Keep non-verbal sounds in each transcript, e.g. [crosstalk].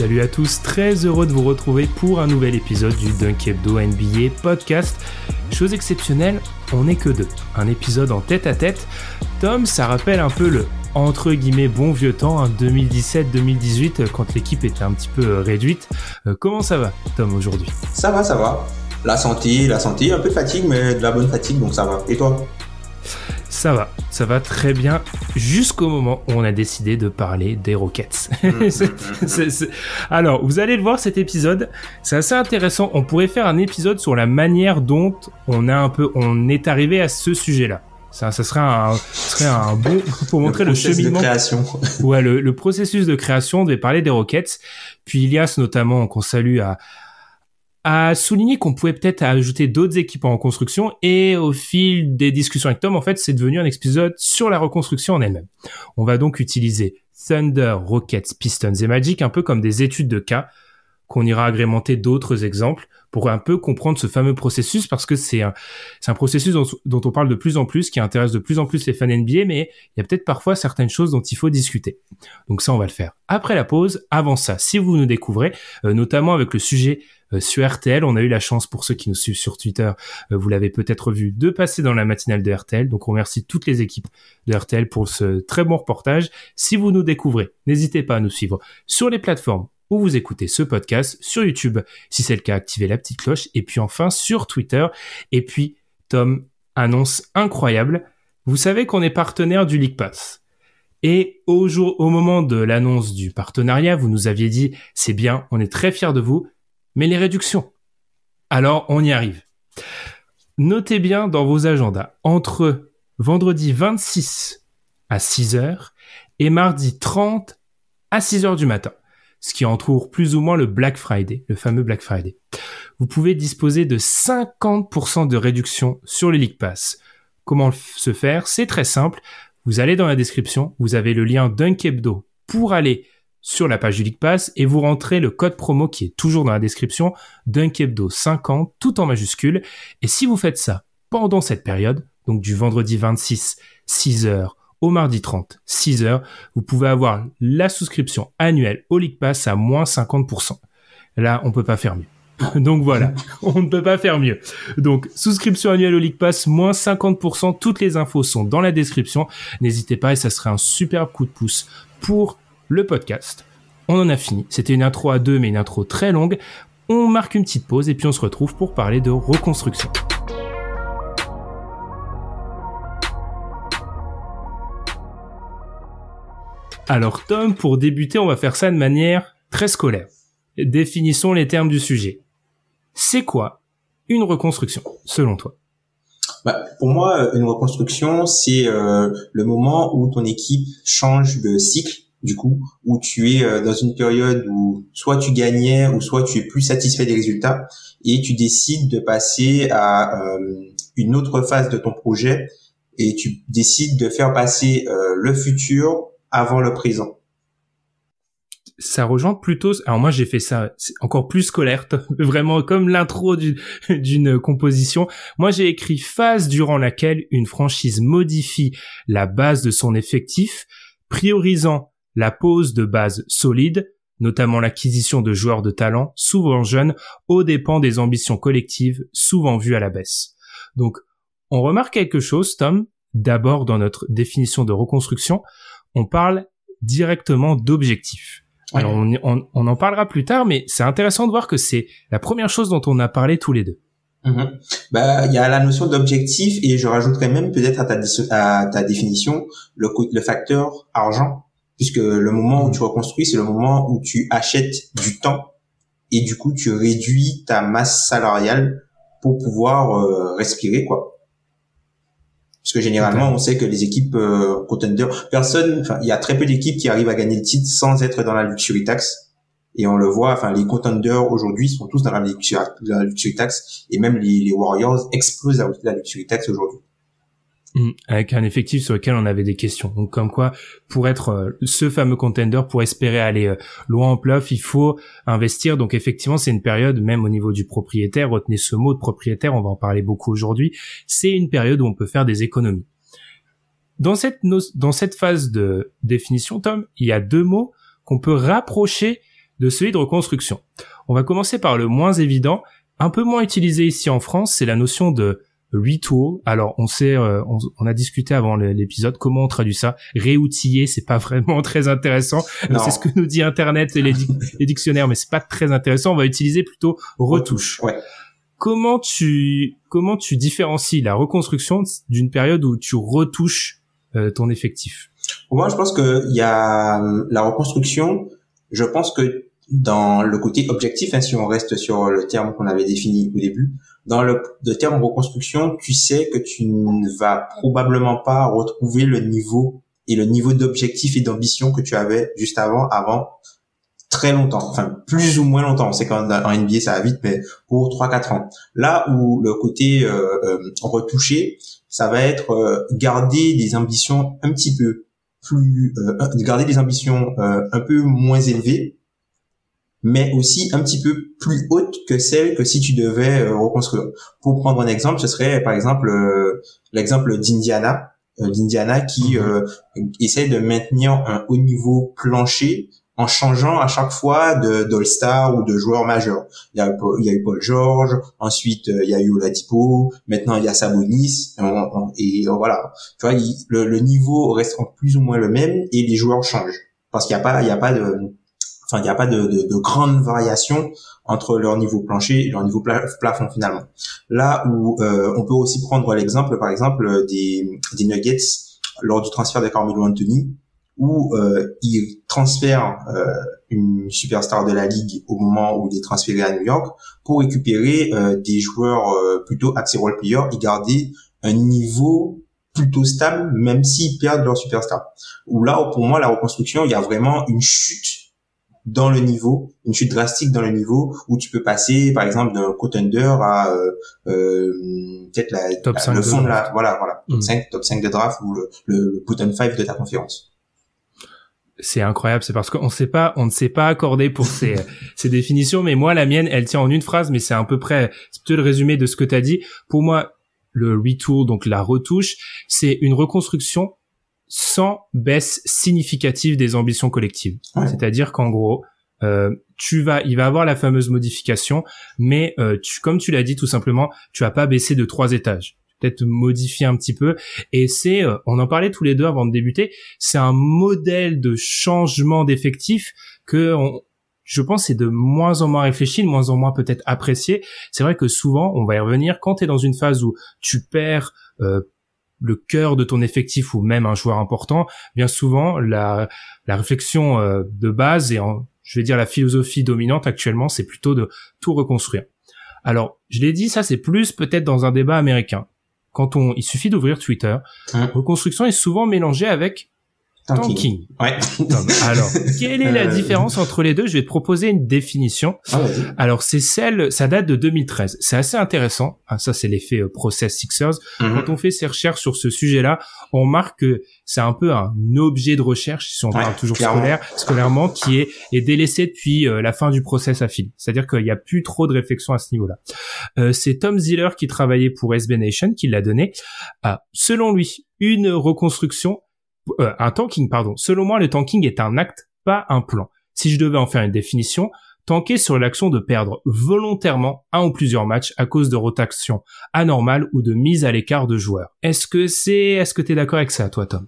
Salut à tous, très heureux de vous retrouver pour un nouvel épisode du Dunk Hebdo NBA podcast. Chose exceptionnelle, on n'est que deux. Un épisode en tête à tête. Tom, ça rappelle un peu le entre guillemets bon vieux temps, 2017-2018, quand l'équipe était un petit peu euh, réduite. Euh, comment ça va, Tom, aujourd'hui? Ça va, ça va. La santé, la santé, un peu de fatigue, mais de la bonne fatigue, donc ça va. Et toi? Ça va, ça va très bien jusqu'au moment où on a décidé de parler des Rockets. [laughs] Alors, vous allez le voir cet épisode, c'est assez intéressant. On pourrait faire un épisode sur la manière dont on a un peu, on est arrivé à ce sujet-là. Ça, ça serait un, serait un bon pour montrer le, le cheminement. De création. ouais, le, le, processus de création. On devait parler des Rockets. Puis Ilias notamment qu'on salue à a souligné qu'on pouvait peut-être ajouter d'autres équipes en reconstruction et au fil des discussions avec Tom, en fait, c'est devenu un épisode sur la reconstruction en elle-même. On va donc utiliser Thunder, Rockets, Pistons et Magic un peu comme des études de cas qu'on ira agrémenter d'autres exemples pour un peu comprendre ce fameux processus parce que c'est un, processus dont, dont, on parle de plus en plus, qui intéresse de plus en plus les fans NBA, mais il y a peut-être parfois certaines choses dont il faut discuter. Donc ça, on va le faire après la pause. Avant ça, si vous nous découvrez, euh, notamment avec le sujet euh, sur RTL. On a eu la chance pour ceux qui nous suivent sur Twitter, euh, vous l'avez peut-être vu, de passer dans la matinale de RTL. Donc on remercie toutes les équipes de RTL pour ce très bon reportage. Si vous nous découvrez, n'hésitez pas à nous suivre sur les plateformes où vous écoutez ce podcast, sur YouTube, si c'est le cas, activez la petite cloche, et puis enfin sur Twitter. Et puis, Tom, annonce incroyable. Vous savez qu'on est partenaire du League Pass. Et au jour, au moment de l'annonce du partenariat, vous nous aviez dit, c'est bien, on est très fiers de vous, mais les réductions. Alors, on y arrive. Notez bien dans vos agendas, entre vendredi 26 à 6 heures et mardi 30 à 6 heures du matin, ce qui entoure plus ou moins le Black Friday, le fameux Black Friday. Vous pouvez disposer de 50% de réduction sur les League Pass. Comment se faire? C'est très simple. Vous allez dans la description, vous avez le lien Dunkebdo pour aller sur la page du League Pass et vous rentrez le code promo qui est toujours dans la description Dunkebdo 50 tout en majuscule et si vous faites ça pendant cette période donc du vendredi 26 6h au mardi 30 6h vous pouvez avoir la souscription annuelle au League Pass à moins 50%. Là, on peut pas faire mieux. [laughs] Donc voilà, [laughs] on ne peut pas faire mieux. Donc souscription annuelle au League Pass, moins 50%, toutes les infos sont dans la description. N'hésitez pas et ça serait un super coup de pouce pour le podcast. On en a fini. C'était une intro à deux, mais une intro très longue. On marque une petite pause et puis on se retrouve pour parler de reconstruction. Alors Tom, pour débuter, on va faire ça de manière très scolaire. Définissons les termes du sujet. C'est quoi une reconstruction, selon toi? Bah, Pour moi, une reconstruction, c'est euh, le moment où ton équipe change de cycle du coup, où tu es euh, dans une période où soit tu gagnais ou soit tu es plus satisfait des résultats et tu décides de passer à euh, une autre phase de ton projet et tu décides de faire passer le futur avant le présent. Ça rejoint plutôt. Alors moi j'ai fait ça encore plus scolaire, [laughs] vraiment comme l'intro [laughs] d'une composition. Moi j'ai écrit phase durant laquelle une franchise modifie la base de son effectif, priorisant la pose de base solide, notamment l'acquisition de joueurs de talent, souvent jeunes, aux dépens des ambitions collectives, souvent vues à la baisse. Donc, on remarque quelque chose, Tom. D'abord, dans notre définition de reconstruction, on parle directement d'objectifs. Alors, on, on, en parlera plus tard, mais c'est intéressant de voir que c'est la première chose dont on a parlé tous les deux. Mhm. Bah, il y a la notion d'objectif et je rajouterais même peut-être à ta, à ta définition le, le facteur argent, puisque le moment où mhm. tu reconstruis, c'est le moment où tu achètes du temps et du coup tu réduis ta masse salariale pour pouvoir euh, respirer quoi. Parce que généralement, on sait que les équipes euh, contender, personne, enfin, il y a très peu d'équipes qui arrivent à gagner le titre sans être dans la luxury tax. Et on le voit, enfin, les contenders aujourd'hui sont tous dans la luxury, tax, et même les, Warriors explosent la luxury tax aujourd'hui. Mm. avec un effectif sur lequel on avait des questions. Donc comme quoi, pour être euh, ce fameux contender, pour espérer aller euh, loin en playoff, il faut investir. Donc effectivement, c'est une période, même au niveau du propriétaire, retenez ce mot de propriétaire, on va en parler beaucoup aujourd'hui, c'est une période où on peut faire des économies. Dans cette, dans cette phase de définition, Tom, il y a deux mots qu'on peut rapprocher de celui de reconstruction. On va commencer par le moins évident, un peu moins utilisé ici en France, c'est la notion de retool. Alors on sait, euh, on, a discuté avant l'épisode comment on traduit ça. Réoutiller, c'est pas [laughs] vraiment très intéressant. C'est ce que nous dit Internet et [laughs] les, dictionnaires, mais c'est pas très intéressant. On va utiliser plutôt retouche. Ouais. Comment tu comment tu différencies la reconstruction d'une période où tu retouches euh, ton effectif? Moi, je pense que il y a euh, la reconstruction. Je pense que dans le côté objectif, hein, si on reste sur le terme qu'on avait défini au début, dans le, terme reconstruction, tu sais que tu ne vas probablement pas retrouver le niveau et le niveau d'objectif et d'ambition que tu avais juste avant, avant très longtemps, enfin plus ou moins longtemps. C'est quand en NBA ça va vite, mais pour 3-4 ans. Là où le côté euh, euh, retouché, ça va être euh, garder des ambitions un petit peu plus, garder des ambitions un peu moins élevées, mais aussi un petit peu plus haute que celle que si tu devais euh, reconstruire. Pour prendre un exemple, ce serait par exemple euh, l'exemple d'Indiana, euh, d'Indiana qui mhm. essaie de maintenir un haut niveau plancher en changeant à chaque fois de d'All-Star ou de joueurs majeurs. Il y a, il y a eu Paul George, ensuite il y a eu Oladipo, maintenant il y a Sabonis, et, voilà. Tu vois, le, le niveau reste plus ou moins le même et les joueurs changent parce qu'il n'y a pas, il y a pas de enfin il n'y a pas de, de, de grandes variations entre leur niveau plancher et leur niveau plafond finalement. Là où euh, on peut aussi prendre l'exemple par exemple des, des Nuggets lors du transfert de Carmelo Anthony où euh, ils transfèrent euh, une superstar de la ligue au moment où il est transféré à New York pour récupérer euh, des joueurs euh, plutôt axés role player et garder un niveau plutôt stable même s'ils perdent leur superstar. Où là pour moi la reconstruction il y a vraiment une chute dans le niveau, une chute drastique dans le niveau où tu peux passer par exemple d'un contender à euh, euh, peut-être la, top 5 le fond de, la voilà voilà top 5 mm. top 5 de draft ou le, le, bottom 5 de ta conférence. C'est incroyable, c'est parce qu'on sait pas, on ne s'est pas accordé pour [laughs] ces, ces définitions, mais moi la mienne, elle tient en une phrase, mais c'est à peu près, c'est plutôt le résumé de ce que tu as dit. Pour moi, le retool, donc la retouche, c'est une reconstruction sans baisse significative des ambitions collectives. C'est-à-dire qu'en gros, euh, tu vas, il va avoir la fameuse modification, mais euh, tu, comme tu l'as dit tout simplement, tu vas pas baisser de trois étages. Peut-être modifier un petit peu. Et c'est, euh, on en parlait tous les deux avant de débuter, c'est un modèle de changement d'effectif que je pense c'est de moins en moins réfléchi, de moins en moins peut-être apprécié. C'est vrai que souvent, on va y revenir, quand tu es dans une phase où tu perds euh, le cœur de ton effectif ou même un joueur important, bien souvent la, la réflexion euh, de base et en, je vais dire la philosophie dominante actuellement, c'est plutôt de tout reconstruire. Alors, je l'ai dit, ça c'est plus peut-être dans un débat américain. Quand on, il suffit d'ouvrir Twitter, mmh. reconstruction est souvent mélangée avec Tanking. Ouais. [laughs] Alors, quelle est la euh. différence entre les deux? Je vais te proposer une définition. Ah, Alors, c'est celle, ça date de 2013. C'est assez intéressant. Ah, ça, c'est l'effet euh, Process Sixers. Mhm. Quand on fait ses recherches sur ce sujet-là, on remarque que c'est un peu un objet de recherche, si on parle toujours scolaire, scolairement, qui est, est délaissé depuis euh, la fin du process à fil. C'est-à-dire qu'il n'y a plus trop de réflexion à ce niveau-là. c'est Tom Ziller qui travaillait pour SB Nation qui l'a donné. Ah, selon lui, une reconstruction euh, un tanking, pardon. Selon moi, le tanking est un acte, pas un plan. Si je devais en faire une définition, tanker sur l'action de perdre volontairement un ou plusieurs matchs à cause de rotation anormale ou de mise à l'écart de joueurs. Est-ce que c'est, est-ce que t'es d'accord avec ça, toi, Tom?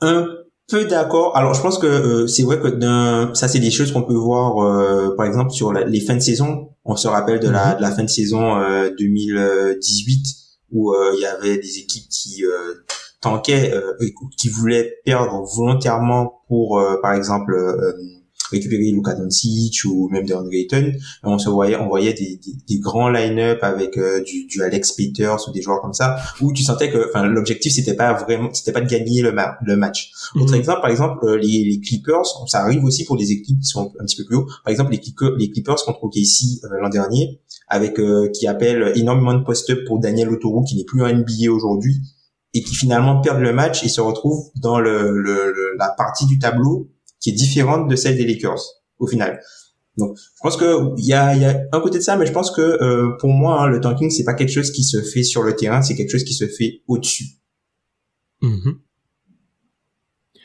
Un peu d'accord. Alors, je pense que euh, c'est vrai que ça, c'est des choses qu'on peut voir, euh, par exemple, sur les fins de saison. On se rappelle de, la, mhm. fin de saison 2018 où il y avait des équipes qui tankaient, qui voulaient perdre volontairement pour, par exemple, récupérer Luka Doncic ou même DeAndre Ayton, on se voyait, on voyait des, des, des grands line-up avec euh, du, du, Alex Peters ou des joueurs comme ça, où tu sentais que, enfin, l'objectif c'était pas vraiment, c'était pas de gagner le, le match. Autre mhm. exemple, par exemple, euh, les, les, Clippers, ça arrive aussi pour des équipes qui sont un petit peu plus haut. Par exemple, les, Clippers, les Clippers contre OKC euh, l'an dernier, avec qui appelle énormément de post-up pour Daniel Autoroute qui n'est plus en NBA aujourd'hui et qui finalement perdent le match et se retrouvent dans le, le, la partie du tableau qui est différente de celle des Lakers au final. Donc, je pense que il y a, y a un côté de ça, mais je pense que euh, pour moi, hein, le tanking c'est pas quelque chose qui se fait sur le terrain, c'est quelque chose qui se fait au-dessus. Mm-hmm.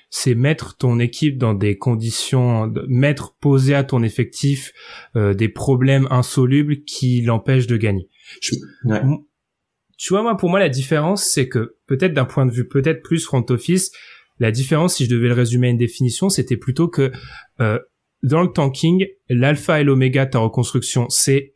C'est mettre ton équipe dans des conditions, mettre poser à ton effectif euh, des problèmes insolubles qui l'empêchent de gagner. Tu vois, moi, pour moi, la différence, c'est que peut-être d'un point de vue peut-être plus front office, la différence, si je devais le résumer à une définition, c'était plutôt que euh, dans le tanking, l'alpha et l'oméga de ta reconstruction, c'est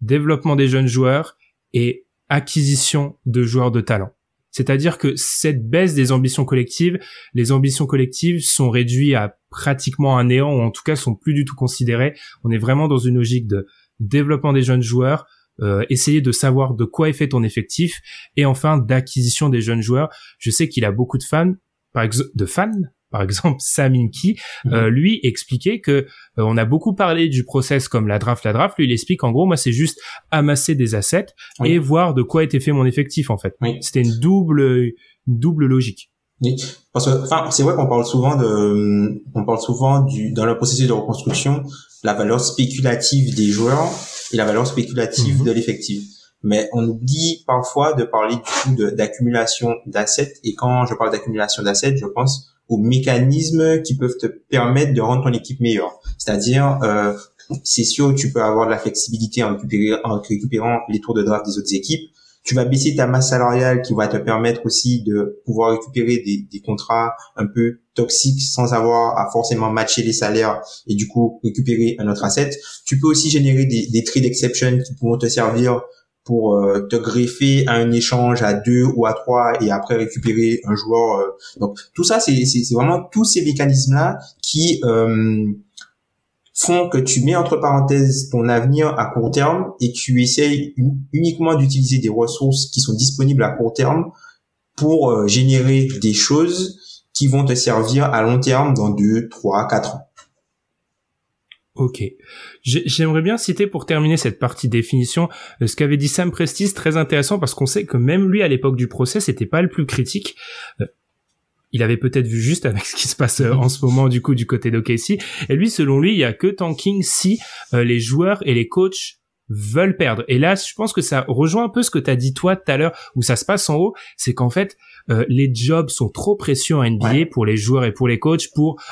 développement des jeunes joueurs et acquisition de joueurs de talent. C'est-à-dire que cette baisse des ambitions collectives, les ambitions collectives sont réduites à pratiquement un néant ou en tout cas sont plus du tout considérées. On est vraiment dans une logique de développement des jeunes joueurs, euh, essayer de savoir de quoi est fait ton effectif et enfin d'acquisition des jeunes joueurs. Je sais qu'il a beaucoup de fans, par exemple, de fans, par exemple [laughs] Sam Inky, mhm. euh, lui expliquait que euh, on a beaucoup parlé du process comme la draft, la draft. Lui, il explique en gros, moi, c'est juste amasser des assets et voir de quoi était fait mon effectif en fait. C'était une double, double logique. Oui, parce que, enfin, c'est vrai qu'on parle souvent de, on parle souvent du, dans le processus de reconstruction, la valeur spéculative des joueurs et la valeur spéculative mhm. de l'effectif mais on oublie parfois de parler du coup d'accumulation d'assets. Et quand je parle d'accumulation d'assets, je pense aux mécanismes qui peuvent te permettre de rendre ton équipe meilleure. C'est-à-dire, euh, c'est sûr, tu peux avoir de la flexibilité en, en récupérant les tours de draft des autres équipes. Tu vas baisser ta masse salariale qui va te permettre aussi de pouvoir récupérer des, des contrats un peu toxiques sans avoir à forcément matcher les salaires et du coup récupérer un autre asset. Tu peux aussi générer des, des trade exceptions qui pourront te servir pour euh, te greffer à un échange à deux ou à trois et après récupérer un joueur. Euh. donc tout ça, c'est vraiment tous ces mécanismes-là qui euh, font que tu mets entre parenthèses ton avenir à court terme et tu essayes uniquement d'utiliser des ressources qui sont disponibles à court terme pour générer des choses qui vont te servir à long terme dans deux, trois, quatre ans. Ok. J'aimerais bien citer pour terminer cette partie définition euh, ce qu'avait dit Sam Prestis, très intéressant parce qu'on sait que même lui à l'époque du procès, c'était pas le plus critique. Euh, il avait peut-être vu juste avec [laughs] ce qui se passe euh, en ce moment du coup du côté d'OKC. Et lui, selon lui, il y a que tanking si les joueurs et les coachs veulent perdre. Et là, je pense que ça rejoint un peu ce que tu as dit toi tout à l'heure, où ça se passe en haut, c'est qu'en fait, les jobs sont trop précieux en NBA pour les joueurs et pour les coachs pour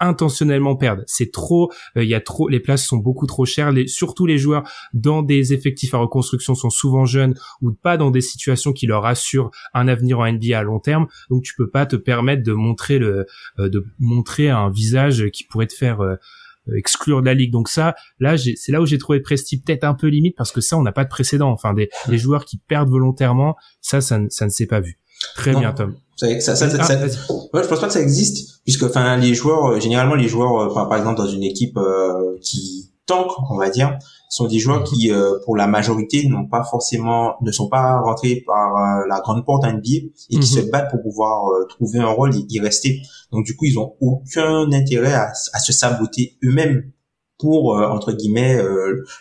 intentionnellement perdre. C'est trop, il euh, y a trop, les places sont beaucoup trop chères. Les, surtout les joueurs dans des effectifs à reconstruction sont souvent jeunes ou pas dans des situations qui leur assurent un avenir en NBA à long terme. Donc tu peux pas te permettre de montrer le, euh, de montrer un visage qui pourrait te faire euh, exclure de la ligue. Donc ça, là, c'est là où j'ai trouvé Presti peut-être un peu limite parce que ça, on n'a pas de précédent. Enfin, des, des joueurs qui perdent volontairement, ça, ça, ça ne s'est pas vu. Très bien, Tom. Ça, ça, ça, ah, ouais, je pense pas que ça existe, puisque enfin les joueurs, euh, généralement les joueurs, euh, par, exemple dans une équipe euh, qui tank, on va dire, sont des joueurs qui, pour la majorité, n'ont pas forcément, ne sont pas rentrés par la grande porte NBA et qui mhm. se battent pour pouvoir trouver un rôle et y rester. Donc du coup, ils ont aucun intérêt à, à se saboter eux-mêmes pour entre guillemets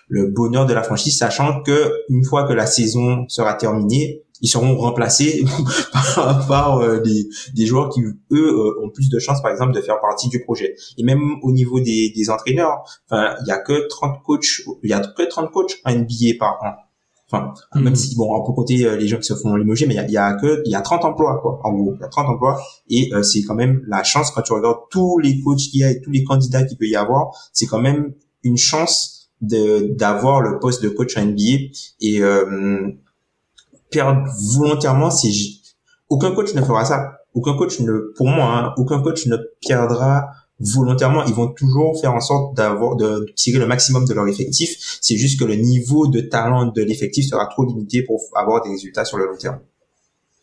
le bonheur de la franchise, sachant que une fois que la saison sera terminée, ils seront remplacés [laughs] par, par euh, des, des, joueurs qui eux euh, ont plus de chances par exemple de faire partie du projet. Et même au niveau des, des entraîneurs enfin il y a que 30 coachs il y a que 30 coachs en NBA par an. Enfin hmm. même si bon on peut compter euh, les gens qui se font limoger mais il y a, y a que il y a 30 emplois quoi en gros. Il y a 30 emplois. Et c'est quand même la chance quand tu regardes tous les coachs qu'il y a et tous les candidats qu'il peut y avoir c'est quand même une chance de d'avoir le poste de coach en NBA et euh, perdre volontairement, c'est aucun coach ne fera ça. aucun coach ne, pour moi, hein, aucun coach ne perdra volontairement. Ils vont toujours faire en sorte d'avoir, de tirer le maximum de leur effectif. C'est juste que le niveau de talent de l'effectif sera trop limité pour avoir des résultats sur le long terme.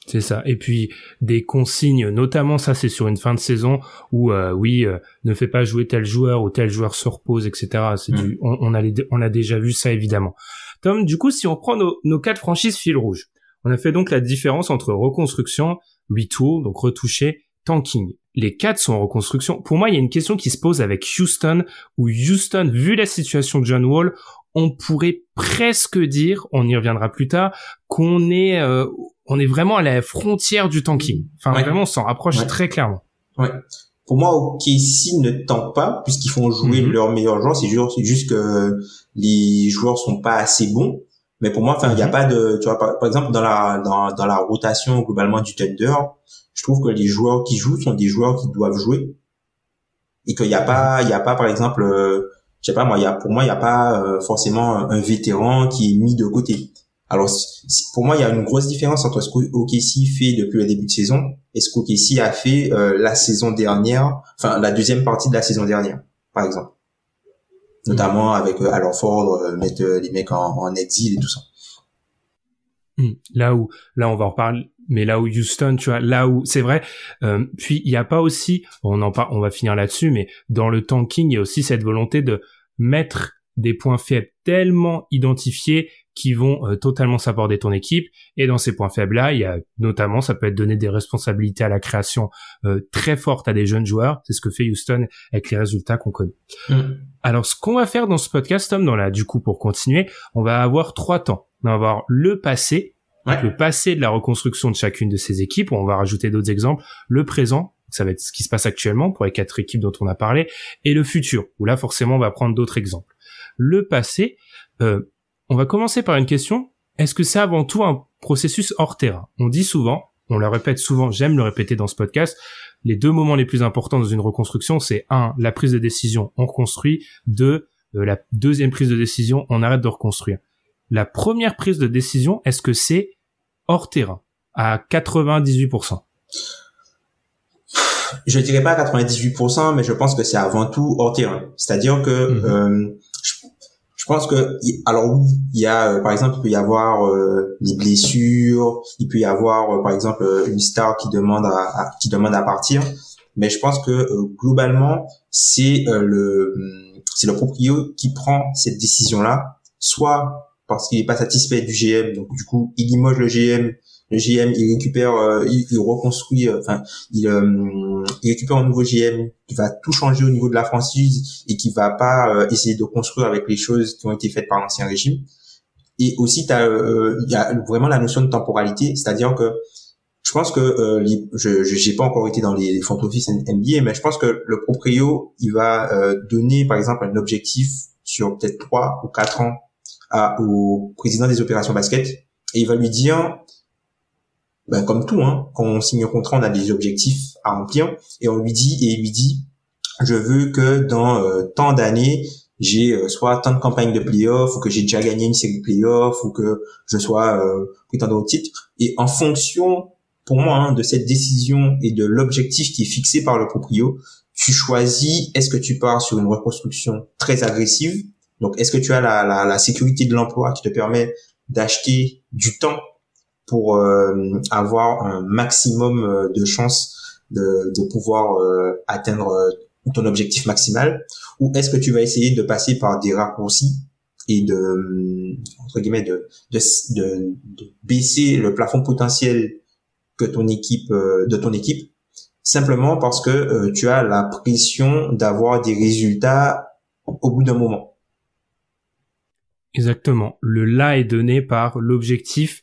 C'est ça. Et puis des consignes, notamment ça, c'est sur une fin de saison où euh, oui, euh, ne fais pas jouer tel joueur ou tel joueur se repose, etc. C'est mm. du, on, a on a déjà vu ça évidemment. Tom, du coup, si on prend nos, nos quatre franchises fil rouge, on a fait donc la différence entre reconstruction, retool, donc retoucher, tanking. Les quatre sont en reconstruction. Pour moi, il y a une question qui se pose avec Houston, où Houston, vu la situation de John Wall, on pourrait presque dire, on y reviendra plus tard, qu'on est, euh, on est vraiment à la frontière du tanking. Enfin, vraiment, on s'en rapproche très clairement. Ouais. Pour moi, OKC ne tente pas, puisqu'ils font jouer mhm. leurs meilleurs joueurs. C'est juste, c'est juste que les joueurs sont pas assez bons. Mais pour moi, enfin, il n'y a mhm. pas de, tu vois, par, exemple, dans la, dans, dans la rotation globalement du Thunder, je trouve que les joueurs qui jouent sont des joueurs qui doivent jouer. Et qu'il n'y a pas, il y a pas, par exemple, euh, je sais pas, moi, il y a, pour moi, il n'y a pas euh, forcément un vétéran qui est mis de côté. Alors, pour moi, il y a une grosse différence entre ce qu'OKC fait depuis le début de saison et ce qu'OKC a fait euh, la saison dernière, enfin, la deuxième partie de la saison dernière, par exemple notamment avec euh, alors Ford euh, mettre euh, les mecs en, en, exil et tout ça. Hmm. Là où là on va en reparler mais là où Houston tu vois là où c'est vrai euh, puis il y a pas aussi on en on va finir là-dessus mais dans le tanking il y a aussi cette volonté de mettre des points faibles tellement identifiés qui vont euh, totalement s'aborder ton équipe. Et dans ces points faibles-là, il y a notamment, ça peut être donner des responsabilités à la création euh, très fortes à des jeunes joueurs. C'est ce que fait Houston avec les résultats qu'on connaît. Mm. Alors, ce qu'on va faire dans ce podcast, Tom, dans la, du coup, pour continuer, on va avoir trois temps. On va avoir le passé, le passé de la reconstruction de chacune de ces équipes. On va rajouter d'autres exemples. Le présent, ça va être ce qui se passe actuellement pour les quatre équipes dont on a parlé, et le futur, où là, forcément, on va prendre d'autres exemples. Le passé, euh, on va commencer par une question. Est-ce que c'est avant tout un processus hors terrain? On dit souvent, on le répète souvent, j'aime le répéter dans ce podcast, les deux moments les plus importants dans une reconstruction, c'est un, la prise de décision, on reconstruit, deux, euh, la deuxième prise de décision, on arrête de reconstruire. La première prise de décision, est-ce que c'est hors terrain à 98% Je dirais pas à 98%, mais je pense que c'est avant tout hors terrain. C'est-à-dire que mhm. euh, je pense que alors oui, il y a euh, par exemple il peut y avoir euh, des blessures, il peut y avoir euh, par exemple une star qui demande à, qui demande à partir, mais je pense que globalement c'est le c'est le propriétaire qui prend cette décision là, soit parce qu'il est pas satisfait du GM, donc du coup il limoge le GM le GM il récupère euh, il, reconstruit euh, enfin il, euh, il récupère un nouveau GM qui va tout changer au niveau de la franchise et qui va pas essayer de construire avec les choses qui ont été faites par l'ancien régime. Et aussi il y a vraiment la notion de temporalité c'est-à-dire que je pense que euh, je j'ai pas encore été dans les front office NBA mais je pense que le proprio il va donner par exemple un objectif sur peut-être trois ou quatre ans à, au président des opérations basket et il va lui dire ben, comme tout, hein, quand on signe un contrat, on a des objectifs à remplir et on lui dit et il lui dit, je veux que dans euh, tant d'années, j'ai euh, soit tant de campagnes de playoffs ou que j'ai déjà gagné une série de playoffs ou que je sois euh, prétendant au titre. Et en fonction, pour moi, hein, de cette décision et de l'objectif qui est fixé par le proprio, tu choisis est-ce que tu pars sur une reconstruction très agressive. Donc, est-ce que tu as la, la, la sécurité de l'emploi qui te permet d'acheter du temps pour euh, avoir un maximum euh, de chances de, de pouvoir euh, atteindre ton objectif maximal ou est-ce que tu vas essayer de passer par des raccourcis et de entre guillemets de, de, de baisser le plafond potentiel que ton équipe de ton équipe? Simplement parce que tu as la pression d'avoir des résultats au bout d'un moment. Exactement. Le là est donné par l'objectif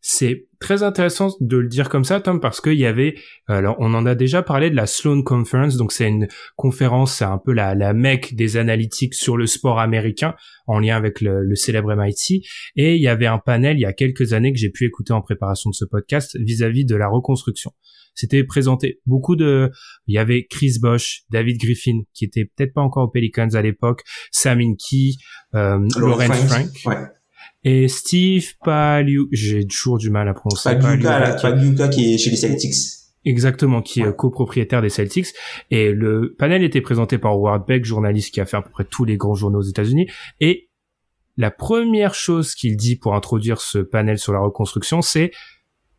c'est très intéressant de le dire comme ça, Tom, parce qu'il y avait, alors on en a déjà parlé de la Sloan Conference, donc c'est une conférence, c'est un peu la, la mecque des analytiques sur le sport américain, en lien avec le, le, célèbre MIT, et il y avait un panel il y a quelques années que j'ai pu écouter en préparation de ce podcast vis-à-vis de la reconstruction. C'était présenté beaucoup de, il y avait Chris Bosch, David Griffin, qui était peut-être pas encore aux Pelicans à l'époque, Sam Inky, euh, Lawrence Frank. Ouais et Steve Paliu, j'ai toujours du mal à prononcer. Pagliuca, Pagliuca qui est chez les Celtics. Exactement, qui est copropriétaire des Celtics. Et le panel était présenté par Howard Beck, journaliste qui a fait à peu près tous les grands journaux aux États-Unis. Et la première chose qu'il dit pour introduire ce panel sur la reconstruction, c'est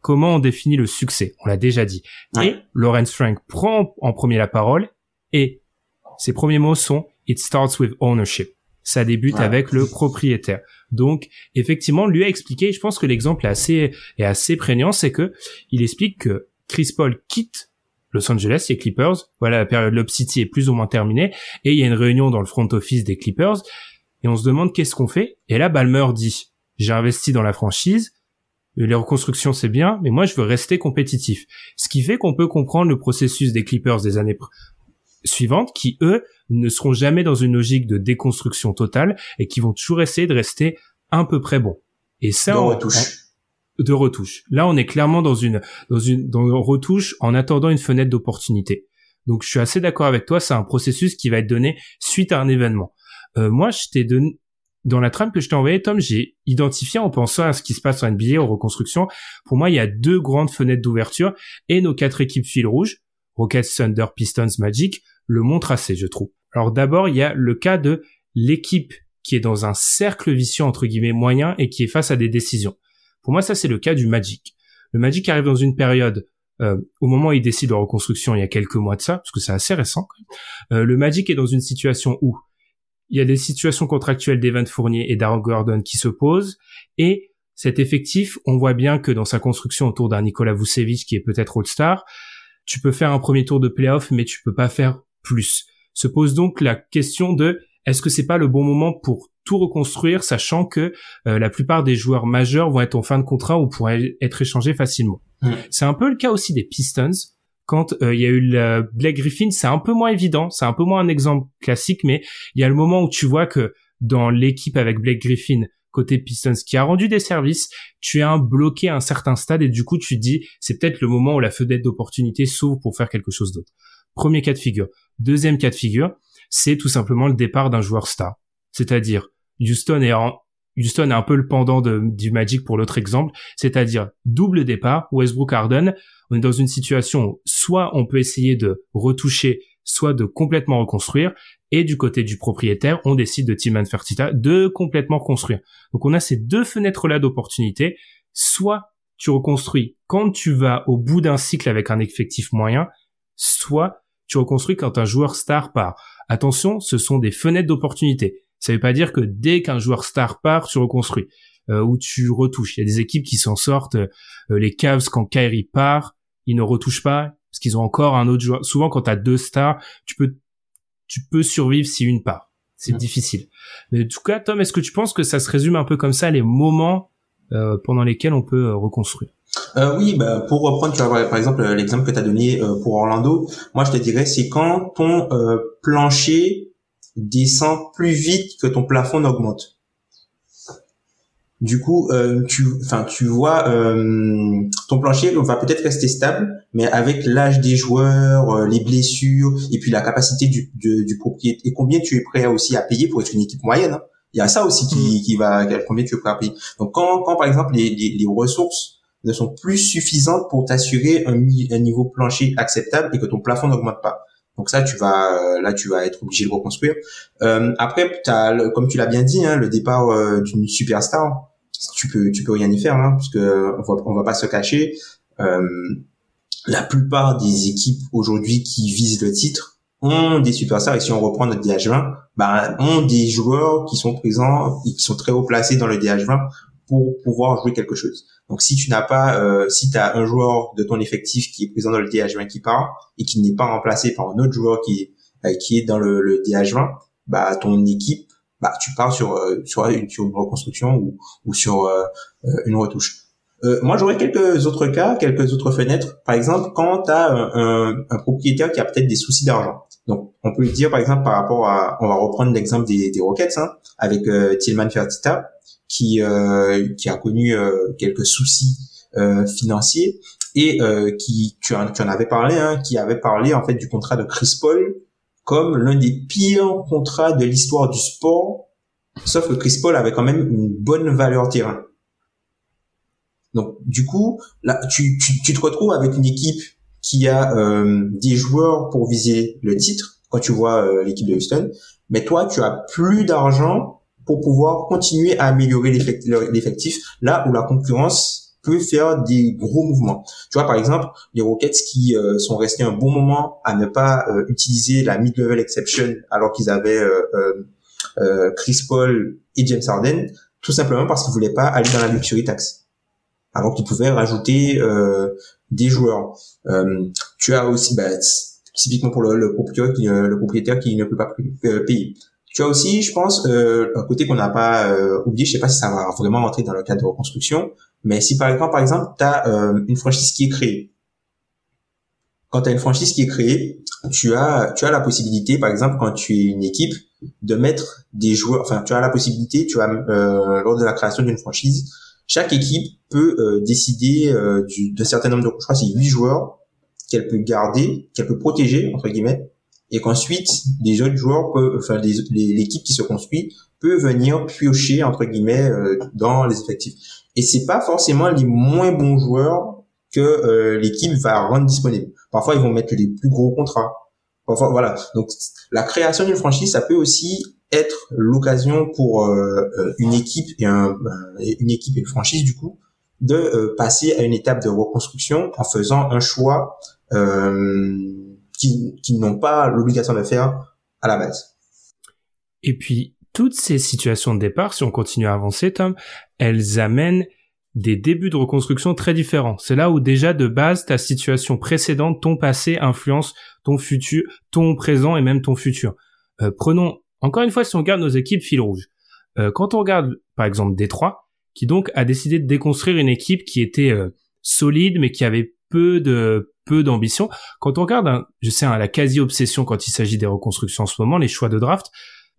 comment on définit le succès. On l'a déjà dit. Et Lawrence Frank prend en premier la parole et ses premiers mots sont It starts with ownership. Ça débute avec le propriétaire. Donc, effectivement, lui a expliqué, je pense que l'exemple est assez, est assez prégnant, c'est que il explique que Chris Paul quitte Los Angeles, les Clippers. Voilà, la période Lob City est plus ou moins terminée. Et il y a une réunion dans le front office des Clippers. Et on se demande qu'est-ce qu'on fait. Et là, Balmer dit, j'ai investi dans la franchise. Les reconstructions, c'est bien, mais moi, je veux rester compétitif. Ce qui fait qu'on peut comprendre le processus des Clippers des années suivantes, qui, eux, ne seront jamais dans une logique de déconstruction totale et qui vont toujours essayer de rester un peu près bons. Et ça, de retouche. Là, on est clairement dans une dans une dans une retouche en attendant une fenêtre d'opportunité. Donc, je suis assez d'accord avec toi. C'est un processus qui va être donné suite à un événement. Euh, moi, je t'ai donné dans la trame que je t'ai envoyée, Tom, j'ai identifié en pensant à ce qui se passe en NBA, aux reconstructions. Pour moi, il y a deux grandes fenêtres d'ouverture et nos quatre équipes fil rouge, Rockets, Thunder, Pistons, Magic, le montrent assez, je trouve. Alors d'abord, il y a le cas de l'équipe qui est dans un cercle vicieux entre guillemets moyen et qui est face à des décisions. Pour moi, ça c'est le cas du Magic. Le Magic arrive dans une période euh, au moment où il décide de reconstruction, il y a quelques mois de ça, parce que c'est assez récent. Euh, le Magic est dans une situation où il y a des situations contractuelles d'Evan Fournier et d'Aaron Gordon qui se posent, et cet effectif, on voit bien que dans sa construction autour d'un Nikola Vucevic qui est peut-être All-Star, tu peux faire un premier tour de playoff, mais tu peux pas faire plus. Se pose donc la question de est-ce que c'est pas le bon moment pour tout reconstruire, sachant que euh, la plupart des joueurs majeurs vont être en fin de contrat ou pourraient être échangés facilement. Mm. C'est un peu le cas aussi des Pistons. Quand euh, il y a eu le Blake Griffin, c'est un peu moins évident, c'est un peu moins un exemple classique, mais il y a le moment où tu vois que dans l'équipe avec Blake Griffin, côté Pistons, qui a rendu des services, tu es un bloqué à un certain stade et du coup tu dis c'est peut-être le moment où la fenêtre d'opportunité s'ouvre pour faire quelque chose d'autre. Premier cas de figure. Deuxième cas de figure, c'est tout simplement le départ d'un joueur star. C'est-à-dire, Houston est en, Houston est un peu le pendant de, du Magic pour l'autre exemple, c'est-à-dire double départ, Westbrook Harden, on est dans une situation où soit on peut essayer de retoucher, soit de complètement reconstruire, et du côté du propriétaire, on décide de Tillman Fertitta de complètement construire. Donc on a ces deux fenêtres-là d'opportunité, soit tu reconstruis quand tu vas au bout d'un cycle avec un effectif moyen, soit tu reconstruis quand un joueur star part. Attention, ce sont des fenêtres d'opportunité. Ça veut pas dire que dès qu'un joueur star part, tu reconstruis euh, ou tu retouches. Il y a des équipes qui s'en sortent. Euh, les Cavs, quand Kyrie part, ils ne retouchent pas parce qu'ils ont encore un autre joueur. Souvent, quand tu as deux stars, tu peux tu peux survivre si une part. C'est difficile. Mais en tout cas, Tom, est-ce que tu penses que ça se résume un peu comme ça les moments euh, pendant lesquels on peut reconstruire? Euh, oui, bah, pour reprendre, tu vois, par exemple, l'exemple que tu as donné euh, pour Orlando, moi je te dirais, c'est quand ton euh, plancher descend plus vite que ton plafond n'augmente. Du coup, euh, tu, enfin, tu vois, ton plancher va peut-être rester stable, mais avec l'âge des joueurs, les blessures, et puis la capacité du, du, propriétaire, et combien tu es prêt aussi à payer pour être une équipe moyenne. Hein. Il y a ça aussi qui, mm. qui va, combien tu es prêt à payer. Donc, quand, quand par exemple les, les, les ressources ne sont plus suffisantes pour t'assurer un, niveau plancher acceptable et que ton plafond n'augmente pas. Donc ça, tu vas euh, là, tu vas être obligé de reconstruire. Euh, après, as, comme tu l'as bien dit, hein, le départ euh, d'une superstar, tu peux, tu peux rien y faire, hein, parce que on va, on va pas se cacher. Euh, la plupart des équipes aujourd'hui qui visent le titre ont des superstars. Et si on reprend notre DH20, bah, ont des joueurs qui sont présents et qui sont très haut placés dans le DH20 pour pouvoir jouer quelque chose. Donc si tu n'as pas, euh, si tu as un joueur de ton effectif qui est présent dans le DH20 qui part et qui n'est pas remplacé par un autre joueur qui euh, qui est dans le, le, DH20, bah ton équipe, bah tu pars sur euh, sur, une, reconstruction ou, ou sur euh, une retouche. moi, j'aurais quelques autres cas, quelques autres fenêtres. Par exemple, quand tu as un, un, propriétaire qui a peut-être des soucis d'argent. Donc, on peut le dire, par exemple, par rapport à, on va reprendre l'exemple des, des Rockets, hein, avec Tillman Fertitta qui euh, qui a connu euh, quelques soucis euh, financiers et qui tu en, tu en avais parlé hein, qui avait parlé en fait du contrat de Chris Paul comme l'un des pires contrats de l'histoire du sport sauf que Chris Paul avait quand même une bonne valeur terrain. Donc du coup là tu, tu, tu te retrouves avec une équipe qui a euh, des joueurs pour viser le titre quand tu vois l'équipe de Houston, mais toi tu as plus d'argent pour pouvoir continuer à améliorer l'effectif là où la concurrence peut faire des gros mouvements. Tu vois par exemple les Rockets qui euh, sont restés un bon moment à ne pas utiliser la mid-level exception alors qu'ils avaient Chris Paul et James Harden, tout simplement parce qu'ils voulaient pas aller dans la luxury tax alors qu'ils pouvaient rajouter euh, des joueurs. Euh, tu as aussi, bah, typiquement pour le, euh, le propriétaire qui ne peut pas payer. Tu as aussi, je pense, un côté qu'on n'a pas oublié. Je sais pas si ça va vraiment rentrer dans le cadre de reconstruction, mais si par exemple, par exemple, tu as une franchise qui est créée. Quand tu as une franchise qui est créée, tu as tu as la possibilité, par exemple, quand tu es une équipe, de mettre des joueurs. Enfin, tu as la possibilité, tu as euh, lors de la création d'une franchise, chaque équipe peut euh, décider euh, d'un certain nombre de, je crois c'est 8 joueurs qu'elle peut garder, qu'elle peut protéger entre guillemets, et qu'ensuite les autres joueurs peuvent, enfin l'équipe qui se construit peut venir piocher entre guillemets euh, dans les effectifs. Et c'est pas forcément les moins bons joueurs que euh, l'équipe va rendre disponibles. Parfois ils vont mettre les plus gros contrats. Parfois voilà. Donc la création d'une franchise, ça peut aussi être l'occasion pour euh, euh, une équipe et un, une équipe et une franchise du coup de euh, passer à une étape de reconstruction en faisant un choix qui, n'ont pas l'obligation de faire à la base. Et puis toutes ces situations de départ, si on continue à avancer, Tom, elles amènent des débuts de reconstruction très différents. C'est là où déjà de base ta situation précédente, ton passé influence ton futur, ton présent et même ton futur. prenons encore une fois, si on regarde nos équipes fil rouge, euh, quand on regarde par exemple Détroit, qui donc a décidé de déconstruire une équipe qui était euh, solide mais qui avait peu de peu d'ambition. Quand on regarde, je sais, la quasi obsession quand il s'agit des reconstructions en ce moment, les choix de draft.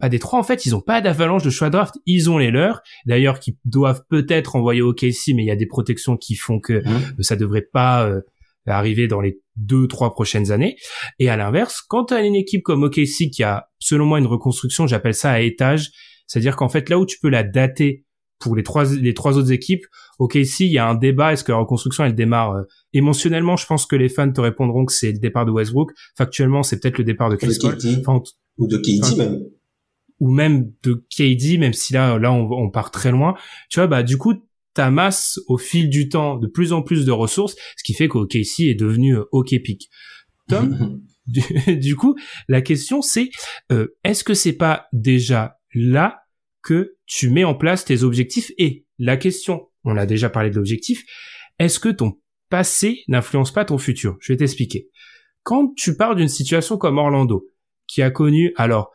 À Détroit, en fait, ils ont pas d'avalanche de choix de draft, ils ont les leurs. D'ailleurs, qui doivent peut-être envoyer au KC, mais il y a des protections qui font que mmh. ça devrait pas euh, arriver dans les deux, trois prochaines années. Et à l'inverse, quand tu as une équipe comme OKC qui a, selon moi, une reconstruction, j'appelle ça à étage, c'est-à-dire qu'en fait, là où tu peux la dater pour les trois, les trois autres équipes, OKC, il y a un débat, est-ce que la reconstruction, elle démarre euh, émotionnellement, je pense que les fans te répondront que c'est le départ de Westbrook. Factuellement, c'est peut-être le départ de Chris Paul. ou de KD même. Ou même de KD, même si là, là, on, on part très loin. Tu vois, bah, du coup, t'amasses au fil du temps de plus en plus de ressources, ce qui fait qu'OKC est devenu euh, OK Pick. Tom, [laughs] du, coup, la question c'est, euh, est-ce que c'est pas déjà là que tu mets en place tes objectifs Et la question, on a déjà parlé de l'objectif, est-ce que ton passé n'influence pas ton futur? Je vais t'expliquer. Quand tu pars d'une situation comme Orlando, qui a connu, alors,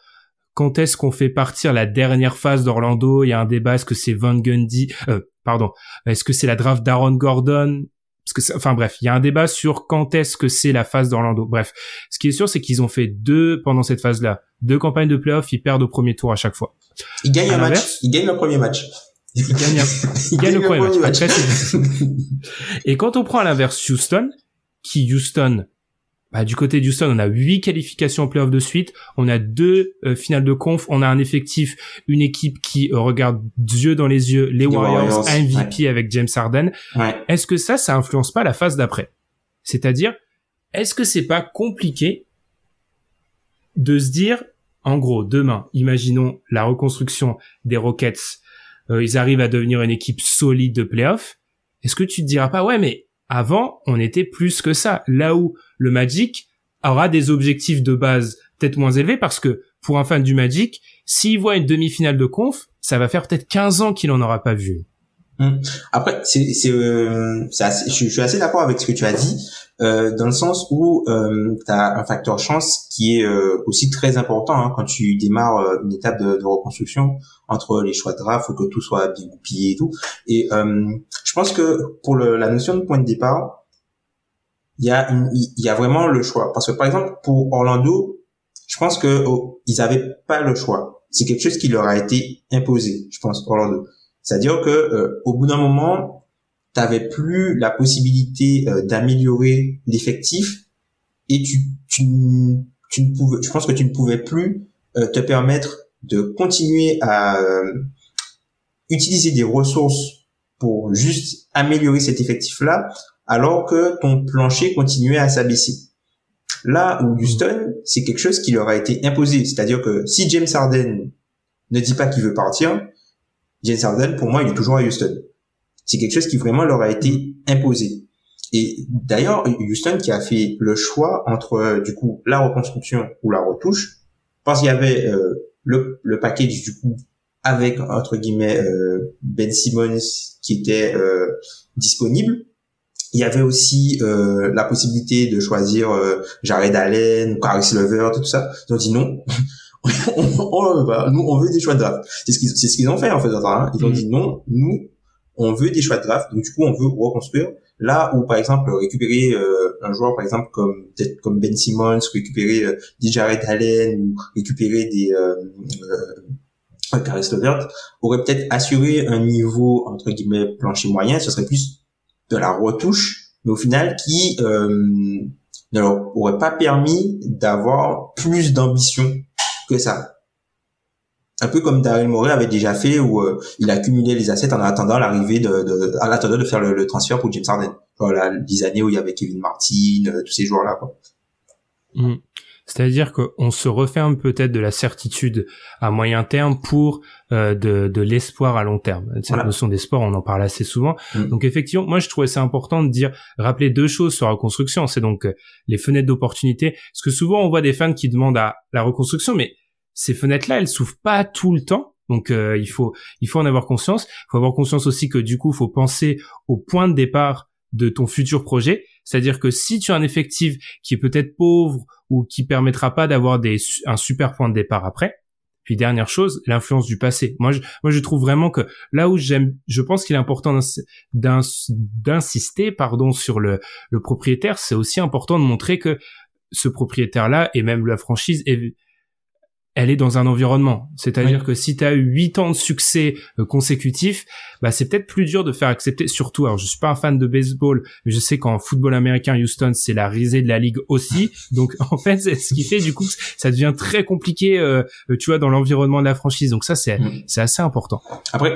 quand est-ce qu'on fait partir la dernière phase d'Orlando? Il y a un débat, est-ce que c'est Van Gundy euh, Pardon, est-ce que c'est la draft d'Aaron Gordon? Parce que enfin bref, il y a un débat sur quand est-ce que c'est la phase d'Orlando. Bref, ce qui est sûr, c'est qu'ils ont fait deux pendant cette phase-là, deux campagnes de playoffs, ils perdent au premier tour à chaque fois. Ils gagnent un match, ils gagnent le premier match. Ils gagnent, [laughs] ils gagnent le premier match. Et quand on prend à l'inverse Houston, qui Houston bah, du côté d'Houston, on a huit qualifications en playoff de suite, on a deux euh, finales de conf, on a un effectif, une équipe qui euh, regarde Dieu dans les yeux, les, Warriors, MVP avec James Harden. Est-ce que ça, ça influence pas la phase d'après? C'est-à-dire, est-ce que c'est pas compliqué de se dire, en gros, demain, imaginons la reconstruction des Rockets, euh, ils arrivent à devenir une équipe solide de playoff. Est-ce que tu te diras pas, ouais, mais avant, on était plus que ça. Là où le Magic aura des objectifs de base peut-être moins élevés parce que pour un fan du Magic, s'il voit une demi-finale de conf, ça va faire peut-être 15 ans qu'il en aura pas vu. Hum. Après, c'est, c'est, euh, je, suis assez d'accord avec ce que tu as dit, euh, dans le sens où euh, tu as un facteur chance qui est euh, aussi très important hein, quand tu démarres euh, une étape de, reconstruction entre les choix de draft, faut que tout soit bien goupillé et tout. Et euh, je pense que pour le, la notion de point de départ, il y a il y a vraiment le choix parce que par exemple pour Orlando, je pense que oh, ils avaient pas le choix. C'est quelque chose qui leur a été imposé, je pense Orlando c'est-à-dire que euh, au bout d'un moment, tu n'avais plus la possibilité euh, d'améliorer l'effectif et tu, tu, tu ne pouvais, je pense que tu ne pouvais plus euh, te permettre de continuer à utiliser des ressources pour juste améliorer cet effectif-là alors que ton plancher continuait à s'abaisser. Là où Houston, c'est quelque chose qui leur a été imposé. C'est-à-dire que si James Harden ne dit pas qu'il veut partir, James Harden, pour moi, il est toujours à Houston. C'est quelque chose qui vraiment leur a été imposé. Et d'ailleurs, Houston qui a fait le choix entre euh, du coup la reconstruction ou la retouche, parce qu'il y avait euh, le, le package du coup avec entre guillemets euh, Ben Simmons qui était disponible. Il y avait aussi la possibilité de choisir Jared Allen, Caris Lever, tout ça. Ils ont dit non. [laughs] on, bah, nous on veut des choix de draft. C'est ce qu'ils c'est ce qu'ils ont fait en fait. Hein. Ils ont mm. dit non, nous on veut des choix de draft. Donc du coup on veut reconstruire. Là où par exemple récupérer euh, un joueur par exemple comme peut-être comme Ben Simmons, récupérer euh, des Jared Allen ou récupérer des euh, euh, Caris Levert aurait peut-être assuré un niveau entre guillemets plancher moyen. Ce serait plus de la retouche, mais au final qui euh, ne leur aurait pas permis d'avoir plus d'ambition que ça un peu comme Daryl Morey avait déjà fait où euh, il accumulait les assets en attendant l'arrivée de, de en attendant de faire le, transfert pour James Harden. Voilà, les années où il y avait Kevin Martin, euh, tous ces joueurs-là, quoi. Mmh. C'est-à-dire qu'on se referme peut-être de la certitude à moyen terme pour euh, de, de l'espoir à long terme. Cette notion d'espoir, on en parle assez souvent. Mmh. Donc effectivement, moi je trouvais c'est important de dire, rappeler deux choses sur la reconstruction. C'est donc les fenêtres d'opportunité. Parce que souvent on voit des fans qui demandent à la reconstruction, mais ces fenêtres-là, elles s'ouvrent pas tout le temps. Donc euh, il faut il faut en avoir conscience. Il faut avoir conscience aussi que du coup, il faut penser au point de départ de ton futur projet. C'est-à-dire que si tu as un effectif qui est peut-être pauvre ou qui permettra pas d'avoir des un super point de départ après. Puis dernière chose, l'influence du passé. Moi, je, moi, je trouve vraiment que là où j'aime, je pense qu'il est important d'insister, pardon, sur le, le propriétaire. C'est aussi important de montrer que ce propriétaire-là et même la franchise est, elle est dans un environnement. C'est-à-dire que si tu as eu 8 ans de succès euh, consécutifs, bah c'est peut-être plus dur de faire accepter surtout alors je suis pas un fan de baseball, mais je sais qu'en football américain Houston, c'est la risée de la ligue aussi. [laughs] Donc en fait, c'est ce qui fait du coup ça devient très compliqué euh, euh, tu vois dans l'environnement de la franchise. Donc ça c'est mm. c'est assez important. Après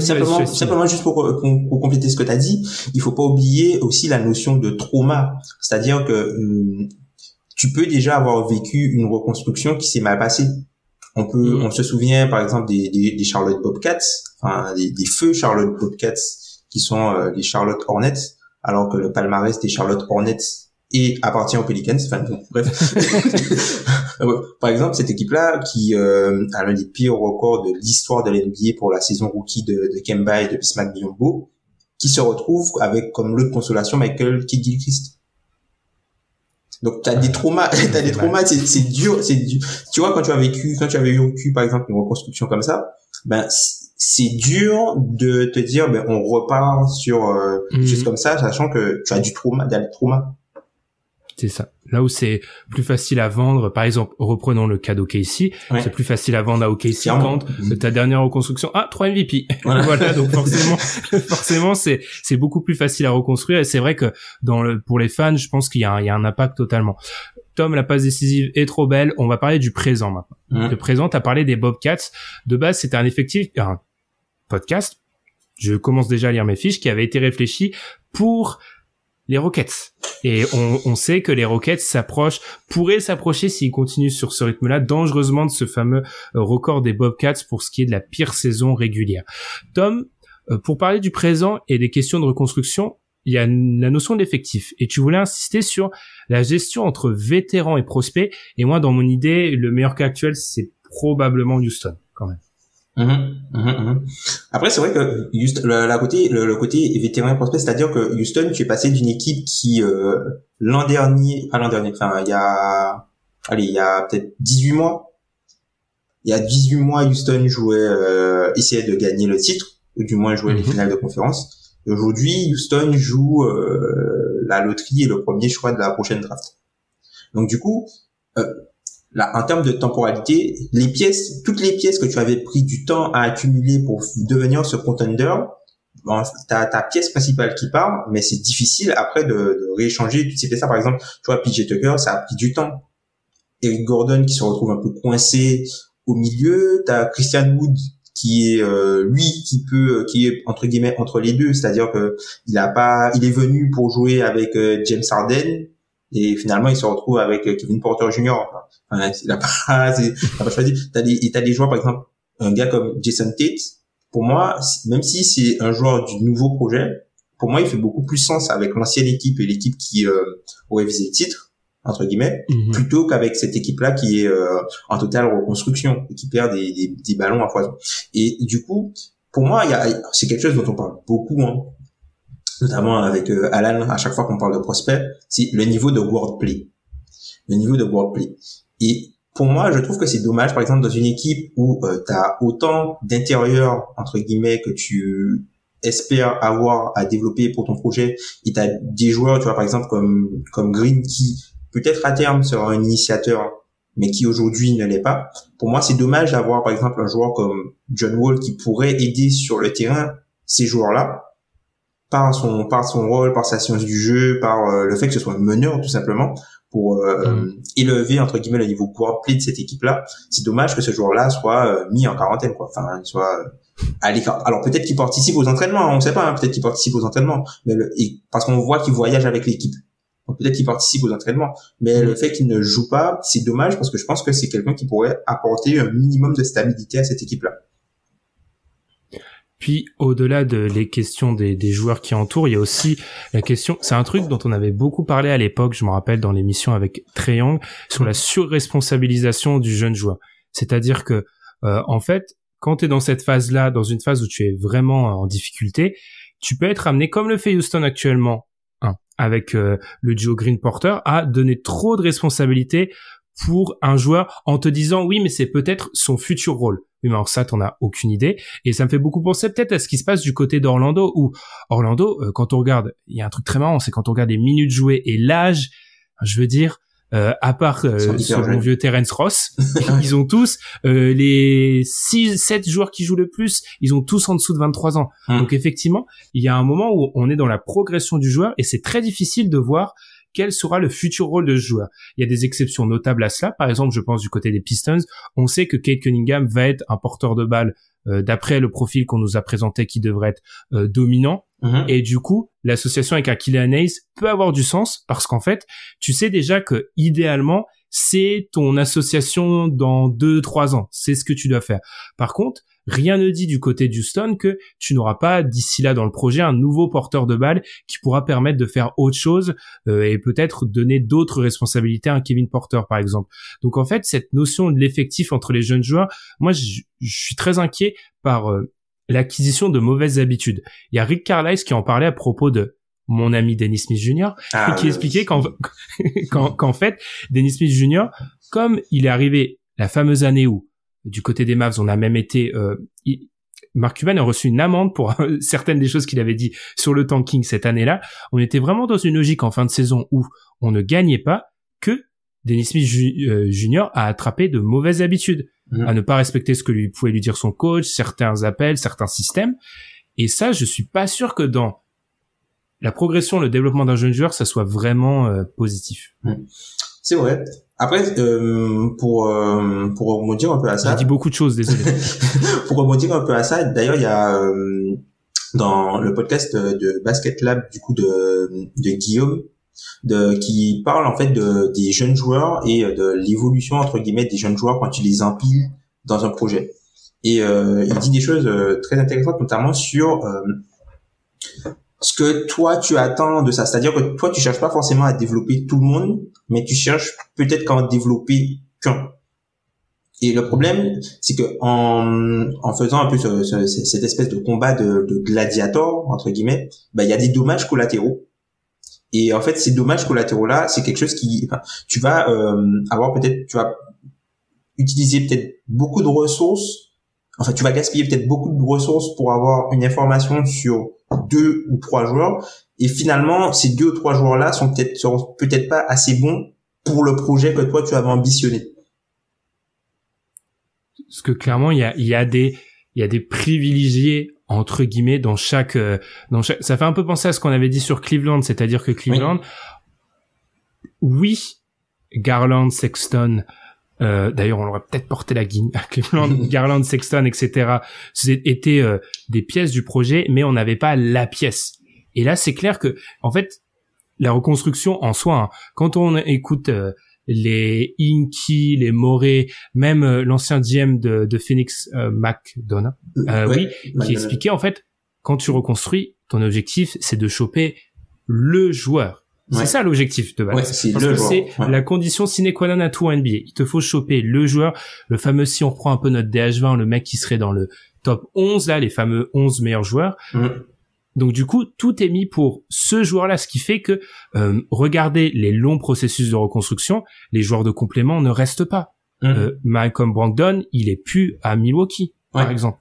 simplement, simplement juste pour, pour, compléter ce que tu as dit, il faut pas oublier aussi la notion de trauma, c'est-à-dire que hum, tu peux déjà avoir vécu une reconstruction qui s'est mal passée. On peut, mm. on se souvient par exemple des, des, Charlotte Bobcats, enfin des, des, feux Charlotte Bobcats qui sont euh, les Charlotte Hornets, alors que le palmarès des Charlotte Hornets et appartient aux Pelicans. Enfin bref. [laughs] par exemple, cette équipe-là qui euh, a l'un des pires records de l'histoire de l'NBA pour la saison rookie de, de Kemba et de Bismack Biyombo, qui se retrouve avec comme lot de consolation Michael Kidd-Gilchrist donc t'as des traumas, [laughs] t'as des traumas, c'est, c'est dur, c'est dur. Tu vois quand tu as vécu, quand tu avais vécu par exemple une reconstruction comme ça, ben c'est dur de te dire ben on repart sur euh, juste mhm. comme ça, sachant que tu as du trauma, des traumas. C'est ça. Là où c'est plus facile à vendre, par exemple, reprenons le cas d'OKC, c'est plus facile à vendre à OKC quand ta dernière reconstruction, ah, 3 MVP. [laughs] Voilà. donc forcément, [laughs] forcément, c'est, c'est beaucoup plus facile à reconstruire et c'est vrai que dans le, pour les fans, je pense qu'il y a un, il y a un impact totalement. Tom, la passe décisive est trop belle. On va parler du présent maintenant. Le présent, t'as parlé des Bobcats. De base, c'était un effectif, un podcast. Je commence déjà à lire mes fiches qui avait été réfléchi pour les Rockets. Et on, on, sait que les Rockets s'approchent, pourraient s'approcher s'ils continuent sur ce rythme-là, dangereusement de ce fameux euh, record des Bobcats pour ce qui est de la pire saison régulière. Tom, euh, pour parler du présent et des questions de reconstruction, il y a la notion d'effectif. Et tu voulais insister sur la gestion entre vétérans et prospects. Et moi, dans mon idée, le meilleur cas actuel, c'est probablement Houston, quand même. Mhm, mhm, mhm. Après, c'est vrai que le, la côté, le, côté vétéran prospect, c'est-à-dire que Houston, tu es passé d'une équipe qui euh, l'an dernier, pas l'an dernier, enfin il y a, allez, il y a peut-être 18 mois, il y a 18 mois, Houston jouait, euh, essayait de gagner le titre, ou du moins jouer les finales de conférence. Aujourd'hui, Houston joue euh, la loterie et le premier choix de la prochaine draft. Donc du coup, euh, en termes de temporalité, les pièces, toutes les pièces que tu avais pris du temps à accumuler pour devenir ce contender, bon, t'as ta pièce principale qui part, mais c'est difficile après de, de rééchanger toutes ces pièces-là. Par exemple, tu vois, PJ Tucker, ça a pris du temps. Eric Gordon qui se retrouve un peu coincé au milieu, t'as Christian Wood qui est euh, lui qui peut qui est entre guillemets entre les deux c'est-à-dire que il a pas il est venu pour jouer avec euh, James Harden et finalement il se retrouve avec euh, Kevin Porter Jr. Enfin, [laughs] il a pas il a pas choisi t'as des t'as des joueurs par exemple un gars comme Jason Tate pour moi même si c'est un joueur du nouveau projet pour moi il fait beaucoup plus sens avec l'ancienne équipe et l'équipe qui euh, aurait visé le titre entre guillemets, mhm. plutôt qu'avec cette équipe-là qui est euh, en totale reconstruction et qui perd des, des, des ballons à foison. Et, du coup, pour moi, c'est quelque chose dont on parle beaucoup, hein, notamment avec euh, Alan, à chaque fois qu'on parle de prospect, c'est le niveau de wordplay. Le niveau de wordplay. Et pour moi, je trouve que c'est dommage, par exemple, dans une équipe où euh, tu as autant d'intérieurs, entre guillemets, que tu espères avoir à développer pour ton projet, et tu as des joueurs, tu vois, par exemple, comme, comme Green, qui peut-être à terme sera un initiateur, mais qui aujourd'hui ne l'est pas. Pour moi, c'est dommage d'avoir par exemple un joueur comme John Wall qui pourrait aider sur le terrain ces joueurs-là par son par son rôle, par sa science du jeu, par euh, le fait que ce soit un meneur tout simplement pour euh, mm. élever entre guillemets le niveau play de cette équipe-là. C'est dommage que ce joueur-là soit euh, mis en quarantaine quoi. Enfin, soit à l'écart. Alors peut-être qu'il participe aux entraînements, on ne sait pas. Hein, peut-être qu'il participe aux entraînements, mais parce qu'on voit qu'il voyage avec l'équipe peut-être qu'il participe aux entraînements, mais le fait qu'il ne joue pas, c'est dommage parce que je pense que c'est quelqu'un qui pourrait apporter un minimum de stabilité à cette équipe-là. Puis au-delà de les questions des, des, joueurs qui entourent, il y a aussi la question. C'est un truc dont on avait beaucoup parlé à l'époque. Je me rappelle dans l'émission avec Treyang sur la surresponsabilisation du jeune joueur. C'est-à-dire que euh, en fait, quand tu es dans cette phase-là, dans une phase où tu es vraiment en difficulté, tu peux être amené comme le fait Houston actuellement avec euh, le duo Green Porter à donner trop de responsabilités pour un joueur en te disant oui mais c'est peut-être son futur rôle. Oui mais alors ça t'en as aucune idée et ça me fait beaucoup penser peut-être à ce qui se passe du côté d'Orlando où Orlando euh, quand on regarde il y a un truc très marrant c'est quand on regarde les minutes jouées et l'âge je veux dire euh, à part euh, sur mon vieux Terence Ross, [laughs] ils ont tous euh, les 6 7 joueurs qui jouent le plus, ils ont tous en dessous de 23 ans. Hum. Donc effectivement, il y a un moment où on est dans la progression du joueur et c'est très difficile de voir quel sera le futur rôle de ce joueur. Il y a des exceptions notables à cela. Par exemple, je pense du côté des Pistons, on sait que Kate Cunningham va être un porteur de balle euh, d'après le profil qu'on nous a présenté qui devrait être euh, dominant. Mhm. Et du coup, l'association avec un Kylian peut avoir du sens parce qu'en fait, tu sais déjà que idéalement, c'est ton association dans deux, trois ans. C'est ce que tu dois faire. Par contre, rien ne dit du côté d'Houston que tu n'auras pas d'ici là dans le projet un nouveau porteur de balle qui pourra permettre de faire autre chose euh, et peut-être donner d'autres responsabilités à un Kevin Porter par exemple. Donc en fait, cette notion de l'effectif entre les jeunes joueurs, moi je, suis très inquiet par euh, l'acquisition de mauvaises habitudes. Il y a Rick Carlisle qui en parlait à propos de mon ami Dennis Smith Jr. Ah, qui expliquait [laughs] qu'en qu'en fait Dennis Smith Jr. comme il est arrivé la fameuse année où du côté des Mavs, on a même été euh, Mark Cuban a reçu une amende pour [laughs] certaines des choses qu'il avait dit sur le tanking cette année-là. On était vraiment dans une logique en fin de saison où on ne gagnait pas que Dennis Smith Jr. Euh, a attrapé de mauvaises habitudes, mmh. à ne pas respecter ce que lui pouvait lui dire son coach, certains appels, certains systèmes. Et ça, je suis pas sûr que dans la progression, le développement d'un jeune joueur, ça soit vraiment euh, positif. Mmh. C'est vrai. Après, euh, pour euh, pour rebondir un peu à ça. J'ai dit beaucoup de choses, désolé. [laughs] pour rebondir un peu à ça, d'ailleurs, il y a euh, dans le podcast de Basket Lab du coup de de Guillaume de qui parle en fait de des jeunes joueurs et de l'évolution entre guillemets des jeunes joueurs quand tu les empiles dans un projet. Et euh, il dit des choses très intéressantes, notamment sur ce que toi tu attends de ça. C'est-à-dire que toi tu cherches pas forcément à développer tout le monde, mais tu cherches peut-être qu'à en développer qu'un. Et le problème, c'est que en, en faisant un peu cette espèce de combat de, de gladiator entre guillemets, bah il y a des dommages collatéraux. Et en fait, ces dommages collatéraux là, c'est quelque chose qui, enfin, tu vas euh, avoir peut-être, tu vas utiliser peut-être beaucoup de ressources. Enfin, tu vas gaspiller peut-être beaucoup de ressources pour avoir une information sur deux ou trois joueurs et finalement ces deux ou trois joueurs là sont peut-être seront peut-être pas assez bons pour le projet que toi tu avais ambitionné. Parce que clairement il y a y a des il y a des privilégiés entre guillemets dans chaque euh, dans chaque ça fait un peu penser à ce qu'on avait dit sur Cleveland, c'est-à-dire que Cleveland oui, Garland, Sexton euh, d'ailleurs, on aurait peut-être porté la guigne [laughs] à Cleveland, [laughs] Garland, Sexton, etc. C'était euh, des pièces du projet, mais on n'avait pas la pièce. Et là, c'est clair que, en fait, la reconstruction en soi, hein, quand on écoute euh, les Inky, les Morey, même euh, l'ancien GM de, de Phoenix McDonough, oui, qui expliquait en fait, quand tu reconstruis, ton objectif, c'est de choper le joueur c'est ça l'objectif de base. c'est Parce que c'est la condition sine qua non à tout NBA. Il te faut choper le joueur, le fameux si on reprend un peu notre DH20, le mec qui serait dans le top 11 là, les fameux 11 meilleurs joueurs. Mm. Donc du coup, tout est mis pour ce joueur-là, ce qui fait que euh, regardez les longs processus de reconstruction, les joueurs de complément ne restent pas. Mm. Euh, Malcolm Brogdon, il est plus à Milwaukee, par exemple.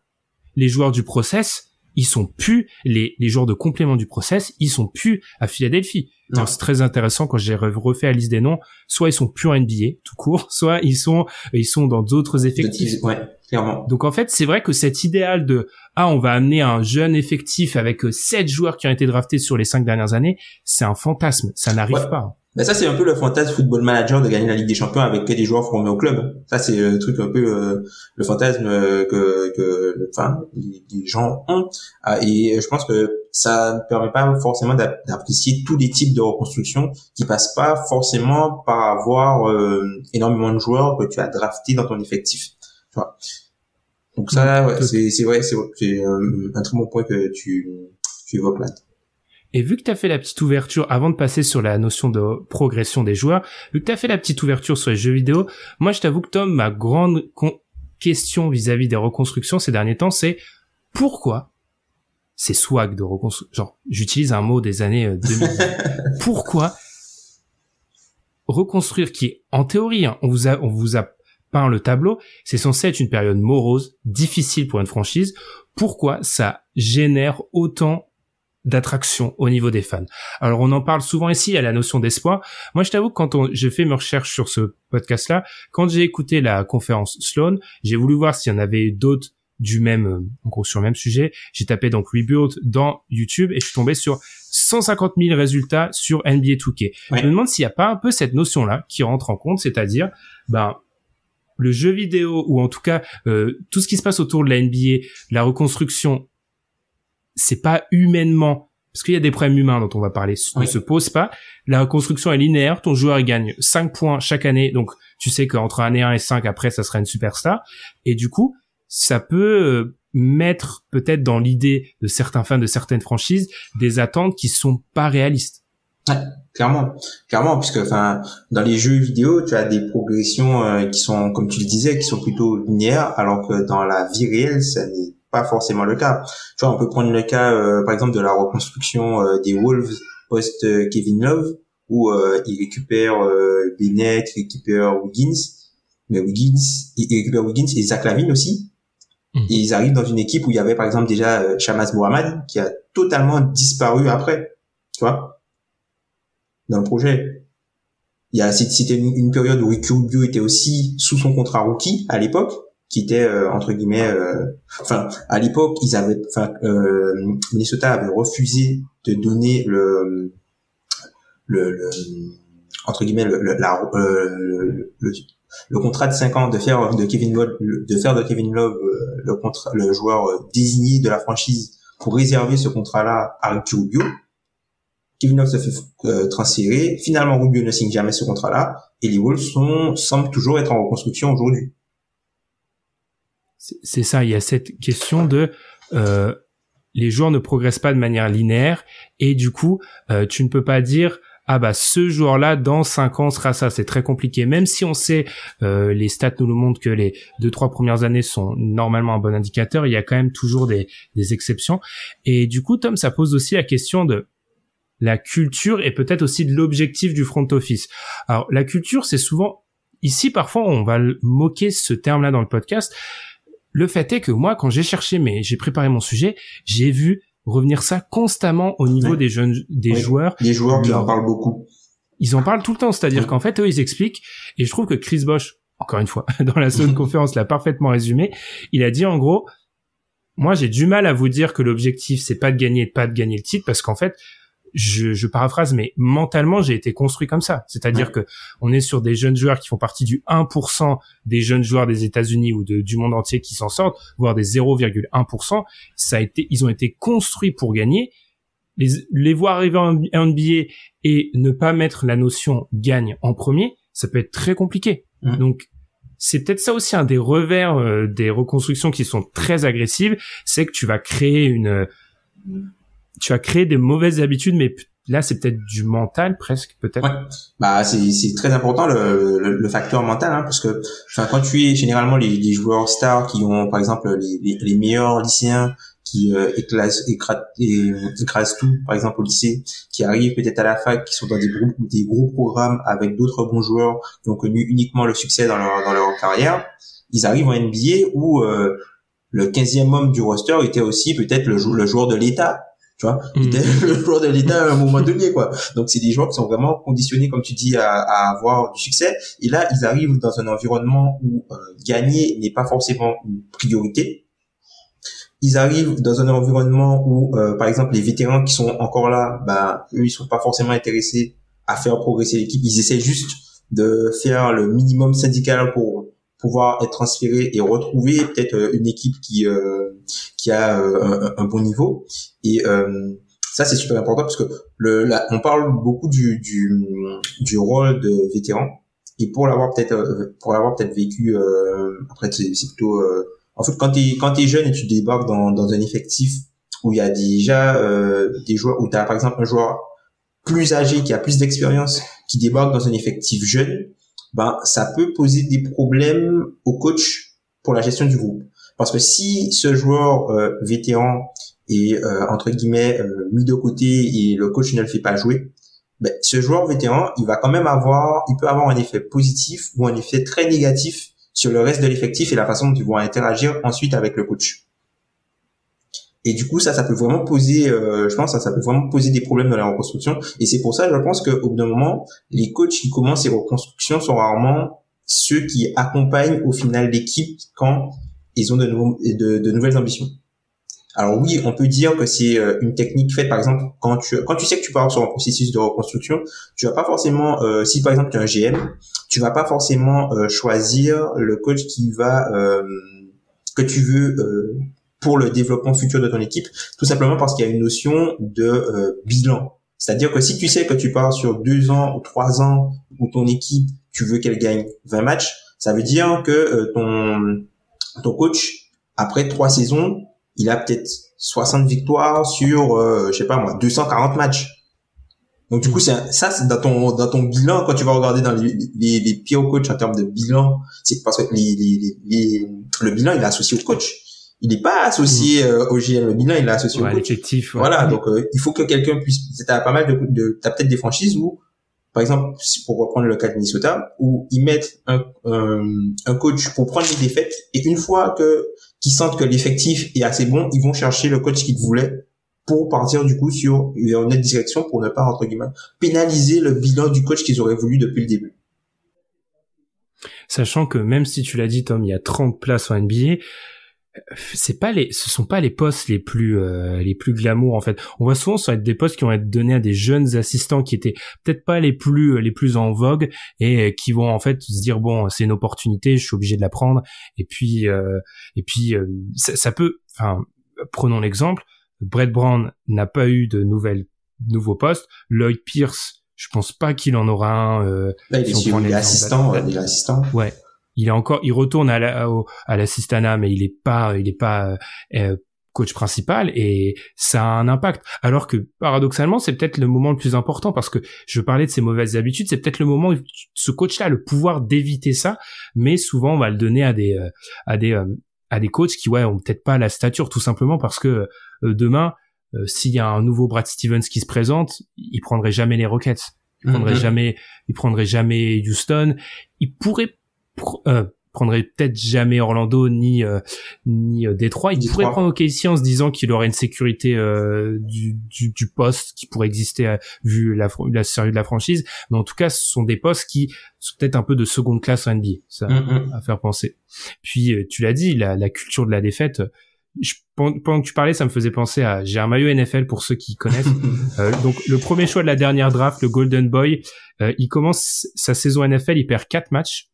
Les joueurs du process, ils sont plus les, les joueurs de complément du process, ils sont plus à Philadelphie. C'est très intéressant quand j'ai refait la liste des noms. Soit ils sont plus en NBA tout court, [laughs] soit ils sont ils sont dans d'autres effectifs. Ouais, clairement. Donc en fait, c'est vrai que cet idéal de ah on va amener un jeune effectif avec euh, sept joueurs qui ont été draftés sur les cinq dernières années, c'est un fantasme. Ça n'arrive pas. Ben ça c'est un peu le fantasme football manager de gagner la Ligue des Champions avec que des joueurs formés au club. Ça c'est le truc un peu euh, le fantasme euh, que que enfin les, gens ont ah, et je pense que ça ne permet pas forcément d'apprécier tous les types de reconstruction qui passent pas forcément par avoir euh, énormément de joueurs que tu as draftés dans ton effectif. Tu vois. Donc ça ouais, c'est c'est vrai c'est un très bon point que tu tu évoques là. Et vu que tu as fait la petite ouverture, avant de passer sur la notion de progression des joueurs, vu que tu as fait la petite ouverture sur les jeux vidéo, moi je t'avoue que Tom, ma grande question vis-à-vis des reconstructions ces derniers temps, c'est pourquoi c'est swag de reconstruction Genre, j'utilise un mot des années 2000. Euh, [laughs] pourquoi reconstruire qui en théorie, hein, on vous a, on vous a peint le tableau, c'est censé être une période morose, difficile pour une franchise. Pourquoi ça génère autant d'attraction au niveau des fans. Alors on en parle souvent ici, à la notion d'espoir. Moi je t'avoue que quand j'ai fait mes recherches sur ce podcast-là, quand j'ai écouté la conférence Sloan, j'ai voulu voir s'il y en avait d'autres du même, euh, en gros sur le même sujet. J'ai tapé donc Rebuild dans YouTube et je suis tombé sur 150 000 résultats sur NBA 2K. Je me demande s'il n'y a pas un peu cette notion-là qui rentre en compte, c'est-à-dire, ben, le jeu vidéo ou en tout cas euh, tout ce qui se passe autour de la NBA, la reconstruction c'est pas humainement parce qu'il y a des problèmes humains dont on va parler. Ne se pose pas. La reconstruction est linéaire, ton joueur gagne 5 points chaque année, donc tu sais qu'entre année 1 et 5 après ça sera une superstar. Et du coup, ça peut euh, mettre peut-être dans l'idée de certains fans de certaines franchises des attentes qui sont pas réalistes. Ouais, clairement, clairement, puisque enfin dans les jeux vidéo, tu as des progressions euh, qui sont, comme tu le disais, qui sont plutôt linéaires, alors que dans la vie réelle, ça n'est pas forcément le cas. Tu vois, on peut prendre le cas, euh, par exemple, de la reconstruction euh, des Wolves post euh, Kevin Love, où il récupère Bennett, il récupère Wiggins, mais Wiggins, il récupère Wiggins et Zach Lavine aussi. Mhm. Et ils arrivent dans une équipe où il y avait par exemple déjà Shamas Mohamed qui a totalement disparu après, tu vois, dans le projet. Il y a c'était une, une, période où Ricky Rubio était aussi sous son contrat rookie à l'époque qui était euh, entre guillemets euh, enfin à l'époque ils avaient enfin euh, Minnesota avait refusé de donner le le, le entre guillemets le, la, le, le, contrat de 5 ans de faire de Kevin Love de faire de Kevin Love le contrat le joueur désigné de la franchise pour réserver ce contrat là à Ricky Rubio. Kevin Love se fait transférer. Finalement Rubio ne signe jamais ce contrat là et les Wolves sont semblent toujours être en reconstruction aujourd'hui c'est ça, il y a cette question de euh, les joueurs ne progressent pas de manière linéaire et du coup, euh, tu ne peux pas dire ah bah ce joueur-là dans 5 ans sera ça. C'est très compliqué. Même si on sait euh, les stats nous le montrent que les deux trois premières années sont normalement un bon indicateur, il y a quand même toujours des, des exceptions. Et du coup, Tom, ça pose aussi la question de la culture et peut-être aussi de l'objectif du front office. Alors la culture, c'est souvent ici parfois on va moquer ce terme-là dans le podcast, le fait est que moi, quand j'ai cherché, mais j'ai préparé mon sujet, j'ai vu revenir ça constamment au niveau des jeunes, des joueurs. Les joueurs qui en parlent beaucoup. Ils en parlent tout le temps, c'est-à-dire qu'en fait, eux, ils expliquent, et je trouve que Chris Bosch, encore une fois, [laughs] dans la seconde [laughs] conférence, l'a parfaitement résumé. Il a dit en gros, moi, j'ai du mal à vous dire que l'objectif, c'est pas de gagner, pas de gagner le titre, parce qu'en fait, je, je, paraphrase, mais mentalement, j'ai été construit comme ça. C'est-à-dire que on est sur des jeunes joueurs qui font partie du 1% des jeunes joueurs des États-Unis ou de, du monde entier qui s'en sortent, voire des 0,1%. Ça a été, ils ont été construits pour gagner. Les, les voir arriver en NBA et ne pas mettre la notion gagne en premier, ça peut être très compliqué. Donc, c'est peut-être ça aussi un des revers euh, des reconstructions qui sont très agressives, c'est que tu vas créer une tu as créé des mauvaises habitudes, mais là c'est peut-être du mental presque peut-être. Ouais. Bah c'est très important le, facteur mental hein, parce que enfin quand tu es généralement les, joueurs stars qui ont par exemple les, meilleurs lycéens qui euh, écrasent, écrasent, tout, par exemple au lycée, qui arrivent peut-être à la fac, qui sont dans des groupes des gros programmes avec d'autres bons joueurs qui ont connu uniquement le succès dans leur dans leur carrière, ils arrivent en NBA où euh, le 15e homme du roster était aussi peut-être le, le joueur de l'État tu vois mm. était [laughs] le joueur de l'État à un moment donné quoi. Donc c'est des joueurs qui sont vraiment conditionnés comme tu dis à, à, avoir du succès. Et là ils arrivent dans un environnement où euh, gagner n'est pas forcément une priorité. Ils arrivent dans un environnement où euh, par exemple les vétérans qui sont encore là bah eux ils sont pas forcément intéressés à faire progresser l'équipe. Ils essaient juste de faire le minimum syndical pour pouvoir être transféré et retrouver peut-être euh, une équipe qui euh, qui a euh, un, bon niveau et ça c'est super important parce que le on parle beaucoup du, du du rôle de vétéran et pour l'avoir peut-être pour l'avoir peut-être vécu après c'est plutôt en fait quand tu quand t'es jeune et tu débarques dans dans un effectif où il y a déjà des joueurs où tu as par exemple un joueur plus âgé qui a plus d'expérience qui débarque dans un effectif jeune ben ça peut poser des problèmes au coach pour la gestion du groupe. Parce que si ce joueur euh, vétéran est euh, entre guillemets euh, mis de côté et le coach ne le fait pas jouer, ben, ce joueur vétéran, il va quand même avoir, il peut avoir un effet positif ou un effet très négatif sur le reste de l'effectif et la façon dont ils vont interagir ensuite avec le coach. Et du coup, ça, ça peut vraiment poser, euh, je pense, ça, ça peut vraiment poser des problèmes dans la reconstruction. Et c'est pour ça, je pense qu'au bout d'un moment, les coachs qui commencent ces reconstructions sont rarement ceux qui accompagnent au final l'équipe quand ils ont de, de, de, nouvelles ambitions. Alors oui, on peut dire que c'est euh, une technique faite, par exemple, quand tu quand tu sais que tu pars sur un processus de reconstruction, tu vas pas forcément, euh, si par exemple tu es un GM, tu vas pas forcément choisir le coach qui va que tu veux pour le développement futur de ton équipe, tout simplement parce qu'il y a une notion de euh, bilan. C'est-à-dire que si tu sais que tu pars sur deux ans ou trois ans où ton équipe, tu veux qu'elle gagne 20 matchs, ça veut dire que euh, ton ton coach, après trois saisons, il a peut-être 60 victoires sur, euh, je sais pas moi, 240 matchs. Donc du coup, c'est ça, c'est dans ton dans ton bilan quand tu vas regarder dans les les, les pires coachs en termes de bilan, c'est parce que les, les, les, le bilan il est associé au coach il n'est pas associé mm. euh, au GM. Le bilan, il est associé au coach. Voilà, donc euh, il faut que quelqu'un puisse. T'as pas mal de, de t'as peut-être des franchises où, par exemple, pour reprendre le cas de Minnesota, où ils mettent un, un, coach pour prendre les défaites et une fois que qu'ils sentent que l'effectif est assez bon, ils vont chercher le coach qu'ils voulaient pour partir du coup sur une autre direction pour ne pas entre guillemets pénaliser le bilan du coach qu'ils auraient voulu depuis le début. Sachant que même si tu l'as dit Tom, il y a 30 places en NBA, c'est pas les ce sont pas les postes les plus euh, les plus glamour en fait. On voit souvent ça être des postes qui vont être donnés à des jeunes assistants qui étaient peut-être pas les plus les plus en vogue et qui vont en fait se dire bon c'est une opportunité je suis obligé de la prendre. Et puis euh, et puis euh, ça, ça, peut enfin prenons l'exemple Brett Brown n'a pas eu de nouvelles nouveaux postes. Lloyd Pierce je pense pas qu'il en aura un euh, il, est, il est assistant est assistant ouais il est encore, il retourne à la, à l'assistana, mais il est pas, il est pas euh, euh, coach principal et ça a un impact. Alors que paradoxalement, c'est peut-être le moment le plus important parce que je parlais de ses mauvaises habitudes, c'est peut-être le moment où ce coach-là a le pouvoir d'éviter ça, mais souvent on va le donner à des, euh, à des, à des coachs qui ouais ont peut-être pas la stature tout simplement parce que demain, s'il y a un nouveau Brad Stevens qui se présente, il prendrait jamais les Rockets. Il prendrait mm-hmm. jamais, il prendrait jamais Houston. Il pourrait euh, prendrait peut-être jamais Orlando ni euh, ni euh, Détroit. Il pourrait prendre OKC en se disant qu'il aurait une sécurité euh, du, du, du, poste qui pourrait exister vu la, la série de la franchise. Mais en tout cas, ce sont des postes qui sont peut-être un peu de seconde classe en NBA. Ça mm, mm. à faire penser. Puis tu l'as dit, la, la, culture de la défaite. je, pendant que tu parlais, ça me faisait penser à j'ai un maillot NFL pour ceux qui connaissent. [laughs] euh, donc le premier choix de la dernière draft, le Golden Boy, euh, il commence sa saison NFL, il perd quatre matchs.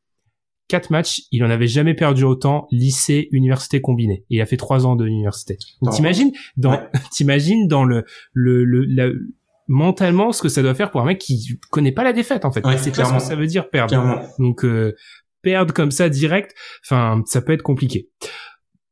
Quatre matchs, il en avait jamais perdu autant, lycée, université combiné. Et il a fait trois ans de l'université. Donc t'imagines dans, [laughs] t'imagines dans le, le, le, mentalement ce que ça doit faire pour un mec qui connaît pas la défaite en fait. c'est pas ce que ça veut dire perdre. Donc euh, perdre comme ça direct, enfin ça peut être compliqué.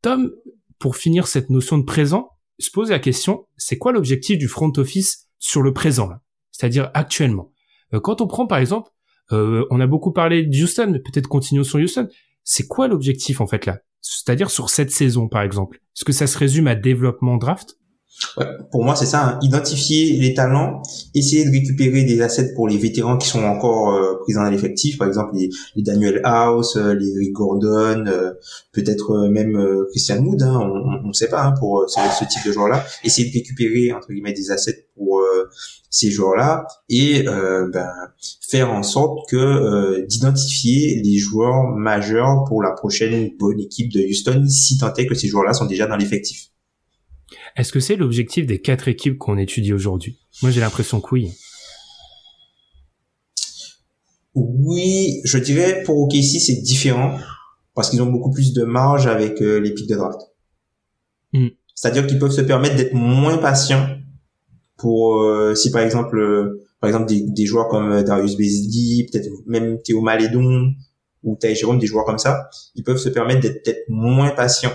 Tom, pour finir cette notion de présent, se pose la question, c'est quoi l'objectif du front office sur le présent là? C'est-à-dire actuellement. Euh, quand on prend par exemple, euh, on a beaucoup parlé de Houston, mais peut-être continuons sur Houston. C'est quoi l'objectif en fait là? C'est-à-dire sur cette saison par exemple. Est-ce que ça se résume à développement draft? Ouais, pour moi, c'est ça. Hein. Identifier les talents, essayer de récupérer des assets pour les vétérans qui sont encore euh, présents dans l'effectif. Par exemple, les, les, Daniel House, euh, les Rick Gordon, euh, peut-être même Christian Wood. Hein, on ne sait pas hein, pour ce, ce, type de joueurs-là. Essayer de récupérer entre guillemets des assets pour ces joueurs-là et ben, faire en sorte que d'identifier les joueurs majeurs pour la prochaine bonne équipe de Houston, si tant est que ces joueurs-là sont déjà dans l'effectif. Est-ce que c'est l'objectif des quatre équipes qu'on étudie aujourd'hui? Moi, j'ai l'impression que oui. Oui, je dirais pour OKC, c'est différent parce qu'ils ont beaucoup plus de marge avec euh, les pics de draft. Hmm. C'est-à-dire qu'ils peuvent se permettre d'être moins patients pour euh, si par exemple euh, par exemple des, joueurs comme Darius Bezdi, peut-être même Théo Malédon ou Tay Jérôme, des joueurs comme ça, ils peuvent se permettre d'être peut-être moins patients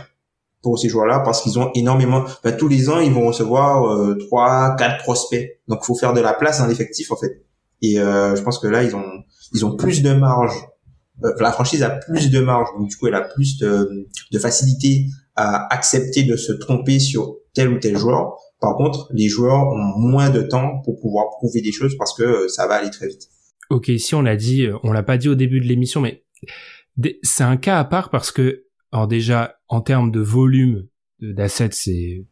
pour ces joueurs-là parce qu'ils ont énormément. Ben, tous les ans, ils vont recevoir euh, trois, quatre prospects. Donc, faut faire de la place dans l'effectif en fait. Et euh, je pense que là, ils ont ils ont plus de marge. Euh, la franchise a plus de marge, du coup, elle a plus de, de facilité à accepter de se tromper sur tel ou tel joueur. Par contre, les joueurs ont moins de temps pour pouvoir prouver des choses parce que ça va aller très vite. Ok, si on l'a dit, on l'a pas dit au début de l'émission, mais c'est un cas à part parce que alors déjà, en termes de volume d'assets, c'est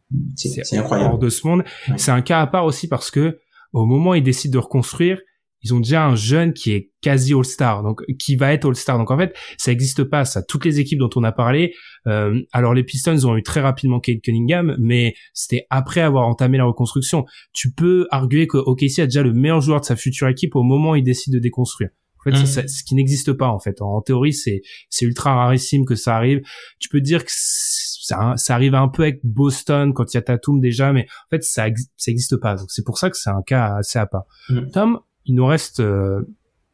incroyable hors de ce monde. C'est un cas à part aussi parce que au moment où ils décident de reconstruire, ils ont déjà un jeune qui est quasi All-Star, donc qui va être All-Star. Donc en fait, ça n'existe pas. Ça, toutes les équipes dont on a parlé. Euh, alors les Pistons ont eu très rapidement Kate Cunningham, mais c'était après avoir entamé la reconstruction. Tu peux arguer que OKC a déjà le meilleur joueur de sa future équipe au moment où il décide de déconstruire. En fait, mmh. ce qui n'existe pas en fait. En, théorie, c'est c'est ultra rarissime que ça arrive. Tu peux dire que ça, ça arrive un peu avec Boston quand il y a Tatum déjà, mais en fait, ça ça existe pas. Donc c'est pour ça que c'est un cas assez à part. Mmh. Tom, il nous reste euh,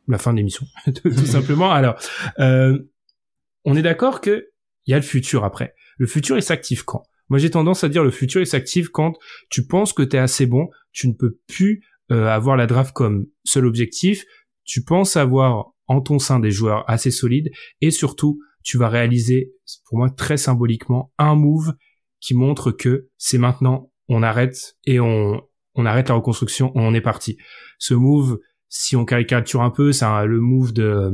la fin de l'émission, [laughs] tout [laughs] simplement. Alors, euh, on est d'accord que il y a le futur après. Le futur, il s'active quand? Moi, j'ai tendance à dire le futur, il s'active quand tu penses que tu es assez bon, tu ne peux plus euh, avoir la draft comme seul objectif, tu penses avoir en ton sein des joueurs assez solides et surtout tu vas réaliser, pour moi très symboliquement, un move qui montre que c'est maintenant, on arrête et on, on arrête la reconstruction, on est parti. Ce move, si on caricature un peu, c'est le move de,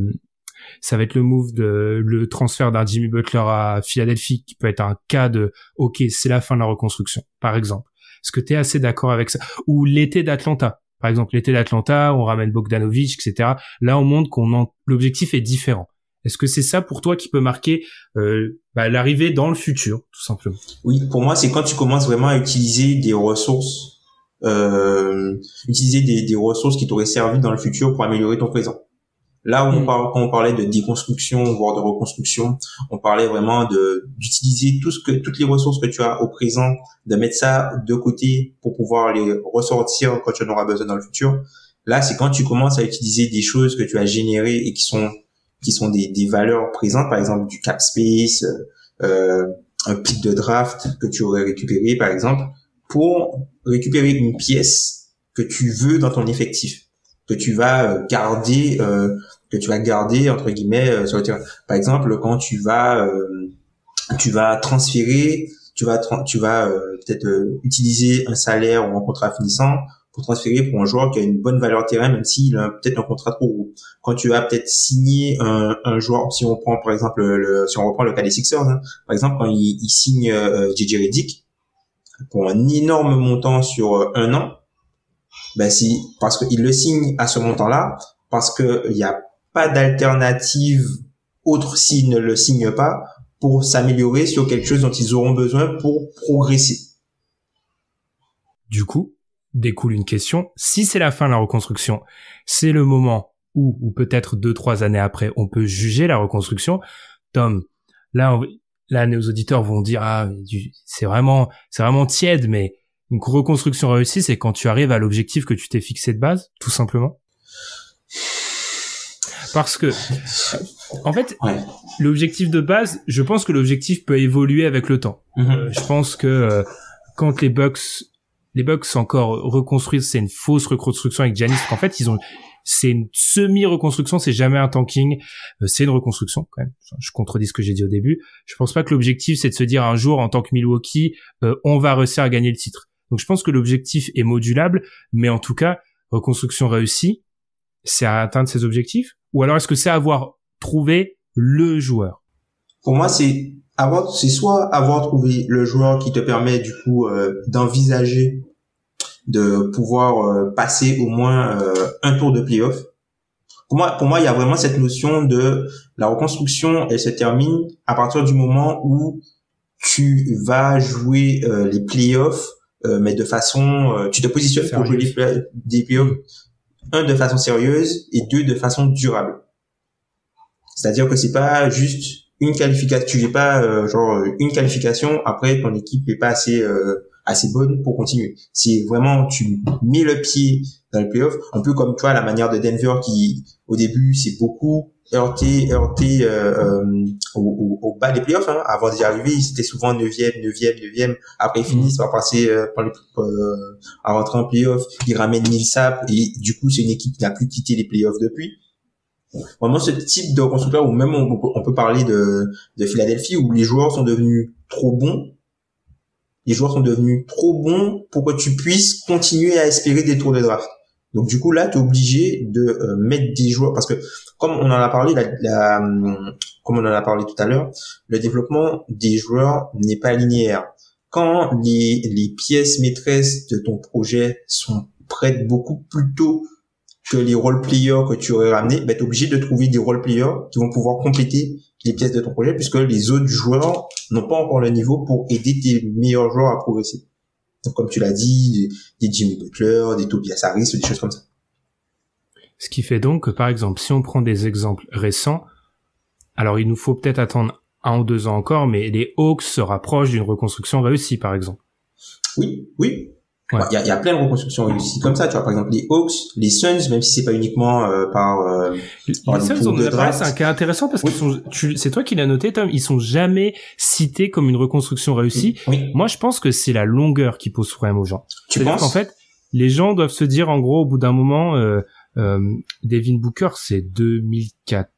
ça va être le move de le transfert d'un Jimmy Butler à Philadelphie, qui peut être un cas de, ok, c'est la fin de la reconstruction, par exemple. Est-ce que tu es assez d'accord avec ça? Ou l'été d'Atlanta, par exemple, l'été d'Atlanta, on ramène Bogdanovic, etc. Là, on montre qu'on l'objectif est différent. Est-ce que c'est ça pour toi qui peut marquer euh, bah, l'arrivée dans le futur, tout simplement? Oui, pour moi, c'est quand tu commences vraiment à utiliser des ressources, euh, utiliser des, des ressources qui t'auraient servi dans le futur pour améliorer ton présent. Là où on mm. parle, quand on parlait de déconstruction, voire de reconstruction, on parlait vraiment de d'utiliser tout ce que toutes les ressources que tu as au présent, de mettre ça de côté pour pouvoir les ressortir quand tu en auras besoin dans le futur. Là, c'est quand tu commences à utiliser des choses que tu as générées et qui sont qui sont des, des valeurs présentes, par exemple du cap space, euh, un pic de draft que tu aurais récupéré, par exemple, pour récupérer une pièce que tu veux dans ton effectif que tu vas euh, garder euh, que tu vas garder entre guillemets euh, sur le terrain. Par exemple, quand tu vas euh, tu vas transférer, tu vas tu vas euh, peut-être utiliser un salaire ou un contrat finissant pour transférer pour un joueur qui a une bonne valeur terrain, même s'il a peut-être un contrat trop gros. Quand tu vas peut-être signer un, un, joueur, si on prend par exemple le, si on reprend le cas des Sixers, hein, par exemple quand il, il signe euh, JJ Redick pour un énorme montant sur un an, ben si parce qu'il le signe à ce montant-là, parce que il y a pas d'alternative autre s'il ne le signe pas pour s'améliorer sur quelque chose dont ils auront besoin pour progresser. Du coup, découle une question. Si c'est la fin de la reconstruction, c'est le moment où, ou peut-être deux, trois années après, on peut juger la reconstruction. Tom, là, là, nos auditeurs vont dire, ah, c'est vraiment, c'est vraiment tiède, mais une reconstruction réussie, c'est quand tu arrives à l'objectif que tu t'es fixé de base, tout simplement? Parce que, en fait, l'objectif de base, je pense que l'objectif peut évoluer avec le temps. Mm-hmm. Euh, je pense que euh, quand les Bucks, les Bucks encore reconstruisent, c'est une fausse reconstruction avec Giannis. En fait, ils ont, c'est une semi-reconstruction, c'est jamais un tanking, euh, c'est une reconstruction quand même. Je contredis ce que j'ai dit au début. Je pense pas que l'objectif c'est de se dire un jour en tant que Milwaukee, on va réussir à gagner le titre. Donc je pense que l'objectif est modulable, mais en tout cas, reconstruction réussie, c'est à atteindre ses objectifs Ou alors est-ce que c'est avoir trouvé le joueur? Pour moi, c'est avoir, c'est soit avoir trouvé le joueur qui te permet du coup euh, d'envisager de pouvoir euh, passer au moins euh, un tour de playoff. Pour moi, pour moi, il y a vraiment cette notion de la reconstruction. Elle se termine à partir du moment où tu vas jouer les playoffs euh, mais de façon, euh, tu te positionnes pour jouer des playoffs, un de façon sérieuse et deux de façon durable. C'est-à-dire que c'est pas juste une qualification, tu n'es pas euh, genre une qualification après ton équipe est pas assez assez bonne pour continuer. C'est vraiment tu mets le pied dans le playoff, un peu comme toi la manière de Denver qui au début c'est beaucoup heurté, heurté euh, euh, au, au, bas des playoffs. Hein. Avant d'y arriver, ils étaient souvent 9e, 9e, 9e. Après, ils mm. finissent par passer euh, par les, euh, à rentrer en playoffs. Ils ramènent Millsap et du coup, c'est une équipe qui n'a plus quitté les playoffs depuis. Vraiment, ce type de constructeur, ou même on, on, peut parler de, de Philadelphie, où les joueurs sont devenus trop bons. Les joueurs sont devenus trop bons pour que tu puisses continuer à espérer des tours de draft. Donc du coup là, tu es obligé de euh, mettre des joueurs parce que comme on en a parlé, la, comme on en a parlé tout à l'heure, le développement des joueurs n'est pas linéaire. Quand les, pièces maîtresses de ton projet sont prêtes beaucoup plus tôt que les role players que tu aurais ramenés, ben, tu es obligé de trouver des role players qui vont pouvoir compléter les pièces de ton projet puisque les autres joueurs n'ont pas encore le niveau pour aider tes meilleurs joueurs à progresser comme tu l'as dit, des, Jimmy Butler, des Tobias Harris, des choses comme ça. Ce qui fait donc que, par exemple, si on prend des exemples récents, alors il nous faut peut-être attendre un ou deux ans encore, mais les Hawks se rapprochent d'une reconstruction réussie, par exemple. Oui, oui, il y, a, y, a, plein de reconstructions réussies comme ça, tu vois. Par exemple, les Hawks, les Suns, même si c'est pas uniquement euh, par, euh, les Suns, on nous a c'est un cas intéressant parce que c'est toi qui l'as noté, Tom. Ils sont jamais cités comme une reconstruction réussie. Moi, je pense que c'est la longueur qui pose problème aux gens. Tu penses qu'en fait, les gens doivent se dire, en gros, au bout d'un moment, euh, euh, Devin Booker, c'est 2004.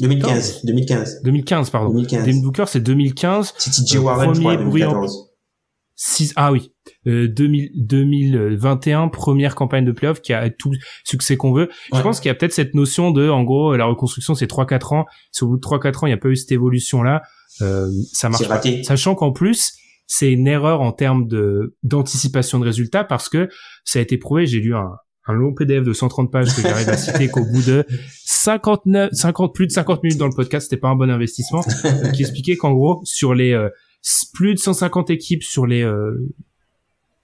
2015, 2015. 2015, pardon. 2015. Devin Booker, c'est 2015. C'est TJ Warren, premier 2014. 6, ah oui, 2021 euh, première campagne de playoff qui a tout succès qu'on veut. Je pense qu'il y a peut-être cette notion de en gros la reconstruction c'est 3 4 ans, si au bout de 3 4 ans il n'y a pas eu cette évolution là, euh, ça marche pas. Sachant qu'en plus c'est une erreur en termes de d'anticipation de résultats parce que ça a été prouvé, j'ai lu un un long PDF de 130 pages que j'arrive à citer qu'au bout de 59 50 plus de 50 minutes dans le podcast, c'était pas un bon investissement qui expliquait qu'en gros sur les euh, plus de 150 équipes sur les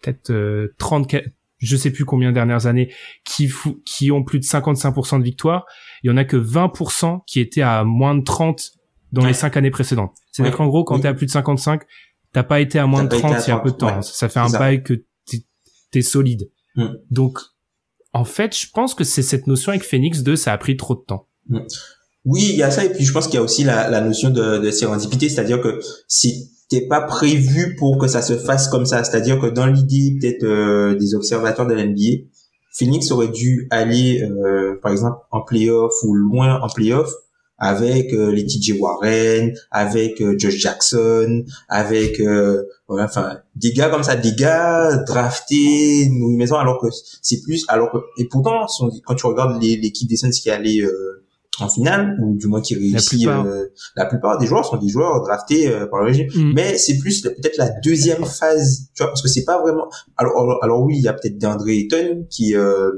peut-être euh, 30 je sais plus combien dernières années qui qui ont plus de 55% de victoire, il y en a que 20% qui étaient à moins de 30 dans les 5 années précédentes. C'est-à-dire qu'en gros quand tu t'es à plus de 55, t'as pas été à moins de 30 il y a un peu de temps. Ça fait un bail que t'es es solide. Mm. Donc en fait, je pense que c'est cette notion avec Phoenix 2, ça a pris trop de temps. Mm. Oui, il y a ça et puis je pense qu'il y a aussi la, la notion de, de sérendipité, c'est-à-dire que si c'était pas prévu pour que ça se fasse comme ça. C'est-à-dire que dans l'idée peut-être euh, des observateurs de l'NBA, Phoenix aurait dû aller, euh, par exemple, en playoff ou loin en playoff avec euh, les TJ Warren, avec Josh Jackson, avec enfin des gars comme ça, des gars draftés nous maison alors que c'est plus alors que et pourtant quand tu regardes l'équipe des Suns qui allait en finale ou du moins qui réussit la plupart, euh, la plupart des joueurs sont des joueurs draftés euh, par le régime mm. mais c'est plus peut-être la deuxième phase tu vois parce que c'est pas vraiment alors alors, oui il y a peut-être DeAndre Ayton qui euh,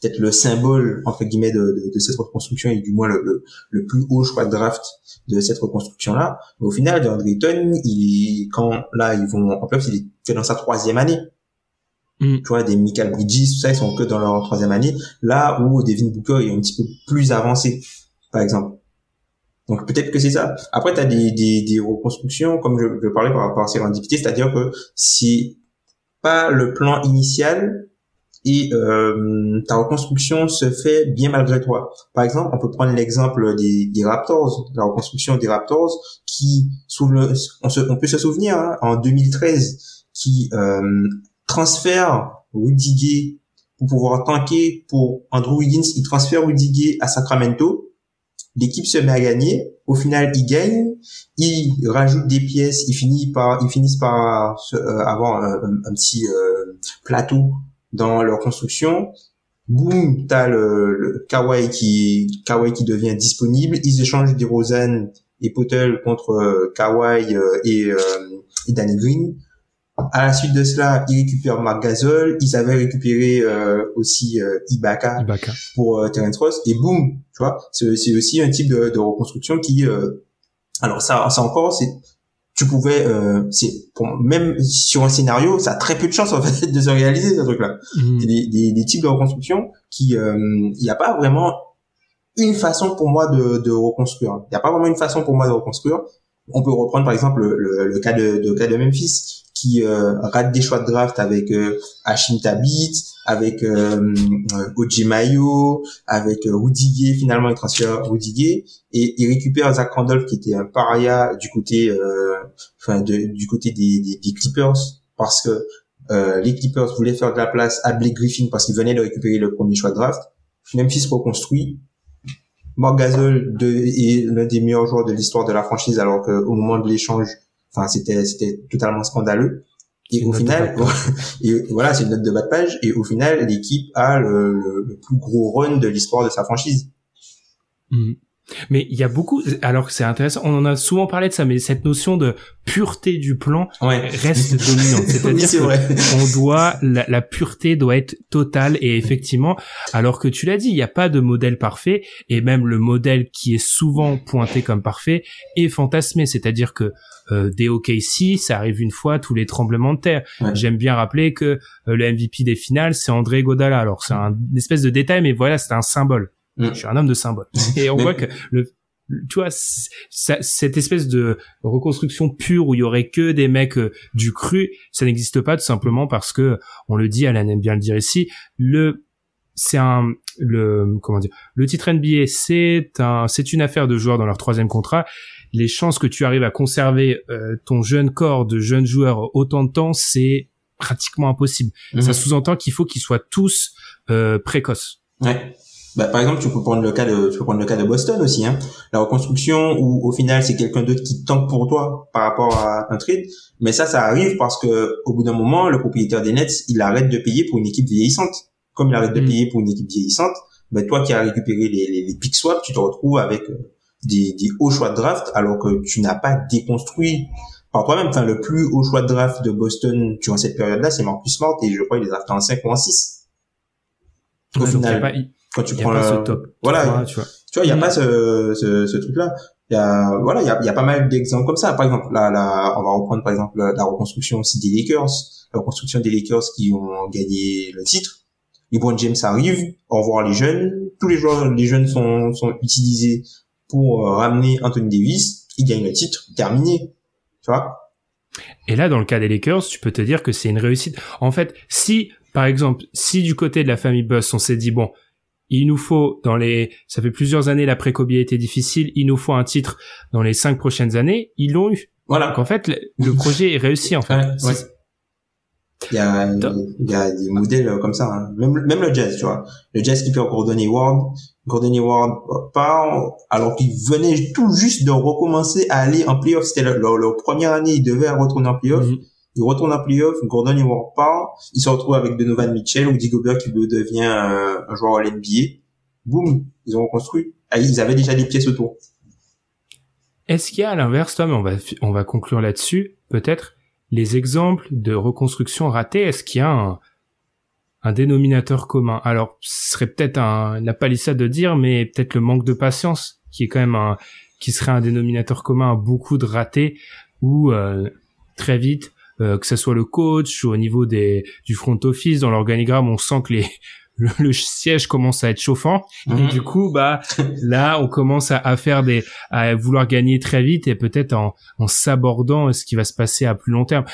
peut-être le symbole entre guillemets de, de, de, cette reconstruction et du moins le, le, plus haut choix de draft de cette reconstruction là. Mais au final, DeAndre Ayton, il quand là ils vont en playoffs, il est dans sa troisième année. Mm. Tu vois, des Michael Bridges, tout ça, ils sont que dans leur troisième année. Là où Devin Booker est un petit peu plus avancé, par exemple. Donc peut-être que c'est ça. Après, tu as des, des, des, reconstructions, comme je, parlais par rapport à sérendipité, c'est-à-dire que si pas le plan initial et euh, ta reconstruction se fait bien malgré toi. Par exemple, on peut prendre l'exemple des, des, Raptors, la reconstruction des Raptors, qui, le, on, se, on peut se souvenir, hein, en 2013, qui euh, transfère Rudy Gay pour pouvoir tanker pour Andrew Wiggins, il transfère Rudy Gay à Sacramento. L'équipe se met à gagner. Au final, il gagne. Il rajoute des pièces. Il finit par, ils finissent par euh, avoir un, petit euh, plateau dans leur construction. Boum, t'as le, le Kawhi qui Kawhi qui devient disponible. Ils échangent des Rosen et Potel contre euh, Kawhi et Danny Green. À la suite de cela, ils récupèrent Marc Gasol. Ils avaient récupéré euh, aussi euh, Ibaka, Ibaka, pour euh, Terence Ross. Et boum, tu vois, c'est aussi un type de, de reconstruction qui... alors ça, ça encore, c'est tu pouvais euh, c'est même sur un scénario ça a très peu de chance en fait de se réaliser ce truc là mmh. des, des, des, types de reconstruction qui il n'y a pas vraiment une façon pour moi de, de reconstruire il n'y a pas vraiment une façon pour moi de reconstruire on peut reprendre par exemple le, le, cas de, de cas de Memphis qui euh, rate des choix de draft avec euh, Hashim Tabit, avec euh, euh Mayo, avec euh, Rudy finalement il transfère Rudy et il récupère Zach Randolph qui était un paria du côté enfin du côté des, des, des, Clippers parce que les Clippers voulaient faire de la place à Blake Griffin parce qu'il venait de récupérer le premier choix de draft. Memphis reconstruit. Mark Gasol est l'un des meilleurs joueurs de l'histoire de la franchise alors qu'au moment de l'échange Enfin, c'était c'était totalement scandaleux. Et au final, [laughs] et voilà, c'est une note de bas de page. Et au final, l'équipe a le, le, plus gros run de l'histoire de sa franchise. Mmh. Mais il y a beaucoup, alors c'est intéressant, on en a souvent parlé de ça, mais cette notion de pureté du plan reste [laughs] dominante. C'est-à-dire qu'on doit, la, la, pureté doit être totale et effectivement, alors que tu l'as dit, il n'y a pas de modèle parfait et même le modèle qui est souvent pointé comme parfait est fantasmé. C'est-à-dire que euh, des OKC, ça arrive une fois tous les tremblements de terre. J'aime bien rappeler que euh, le MVP des finales, c'est André Godala. Alors c'est un une espèce de détail, mais voilà, c'est un symbole. Mm. Je suis un homme de symbole. [laughs] Et on voit que le, tu vois, cette espèce de reconstruction pure où il y aurait que des mecs euh, du cru, ça n'existe pas tout simplement parce que, on le dit, Alan aime bien le dire ici, le, c'est un, le, comment dire, le titre NBA, c'est un, c'est une affaire de joueurs dans leur troisième contrat. Les chances que tu arrives à conserver euh, ton jeune corps de jeunes joueurs autant de temps, c'est pratiquement impossible. Mm-hmm. Ça sous-entend qu'il faut qu'ils soient tous euh, précoces. Ouais. Bah, par exemple, tu peux prendre le cas de, tu peux prendre le cas de Boston aussi, hein. La reconstruction où au final c'est quelqu'un d'autre qui tente pour toi par rapport à un trade. Mais ça, ça arrive parce que au bout d'un moment, le propriétaire des Nets, il arrête de payer pour une équipe vieillissante. Comme il arrête de mm. payer pour une équipe vieillissante, ben toi qui as récupéré les, les, les pick swaps, tu te retrouves avec euh, des, des hauts choix de draft alors que tu n'as pas déconstruit par toi-même. Enfin, le plus haut choix de draft de Boston durant cette période-là, c'est Marcus Smart et je crois qu'il est drafté en 5 ou en 6. Au final quand tu prends ce top voilà tu vois. tu vois il y a mm. pas ce, ce, ce truc là il y a voilà il y a, y a pas mal d'exemples comme ça. Par exemple là là on va reprendre par exemple la, reconstruction aussi des Lakers. La reconstruction des Lakers qui ont gagné le titre. LeBron James arrive au revoir les jeunes. Tous les joueurs les jeunes sont sont utilisés pour euh, ramener Anthony Davis. Il gagne le titre terminé. Tu vois? Et là, dans le cas des Lakers, tu peux te dire que c'est une réussite. En fait, si, par exemple, si du côté de la famille Buss, on s'est dit, bon, il nous faut dans les, ça fait plusieurs années l'après-Kobe a été difficile, il nous faut un titre dans les cinq prochaines années, ils l'ont eu. Voilà. Donc en fait, le, projet est réussi en fait. Ouais, Il y a, il y a des modèles comme ça, hein. même, même le jazz, tu vois. Le jazz qui perd Gordon Hayward, Gordon Hayward part, alors qu'il venait tout juste de recommencer à aller en playoff. C'était leur, première année, il devait retourner en playoff. Mm-hmm. Il retourne en playoff, Gordon il part, il se retrouve avec Donovan Mitchell ou Gobert qui devient un, un joueur à l'NBA. Boum, ils ont reconstruit. Ah, ils avaient déjà des pièces autour. Est-ce qu'il y a à l'inverse, Tom, on va, on va conclure là-dessus, peut-être, les exemples de reconstruction ratée, est-ce qu'il y a un, un dénominateur commun? Alors, ce serait peut-être un, pas ça de dire, mais peut-être le manque de patience, qui est quand même un, qui serait un dénominateur commun à beaucoup de ratés, où euh, très vite, euh, que ce soit le coach ou au niveau des du front office, dans l'organigramme, on sent que les [laughs] le, siège commence à être chauffant. Et mhm. du coup bah là on commence à, faire des à vouloir gagner très vite et peut-être en, en s'abordant ce qui va se passer à plus long terme.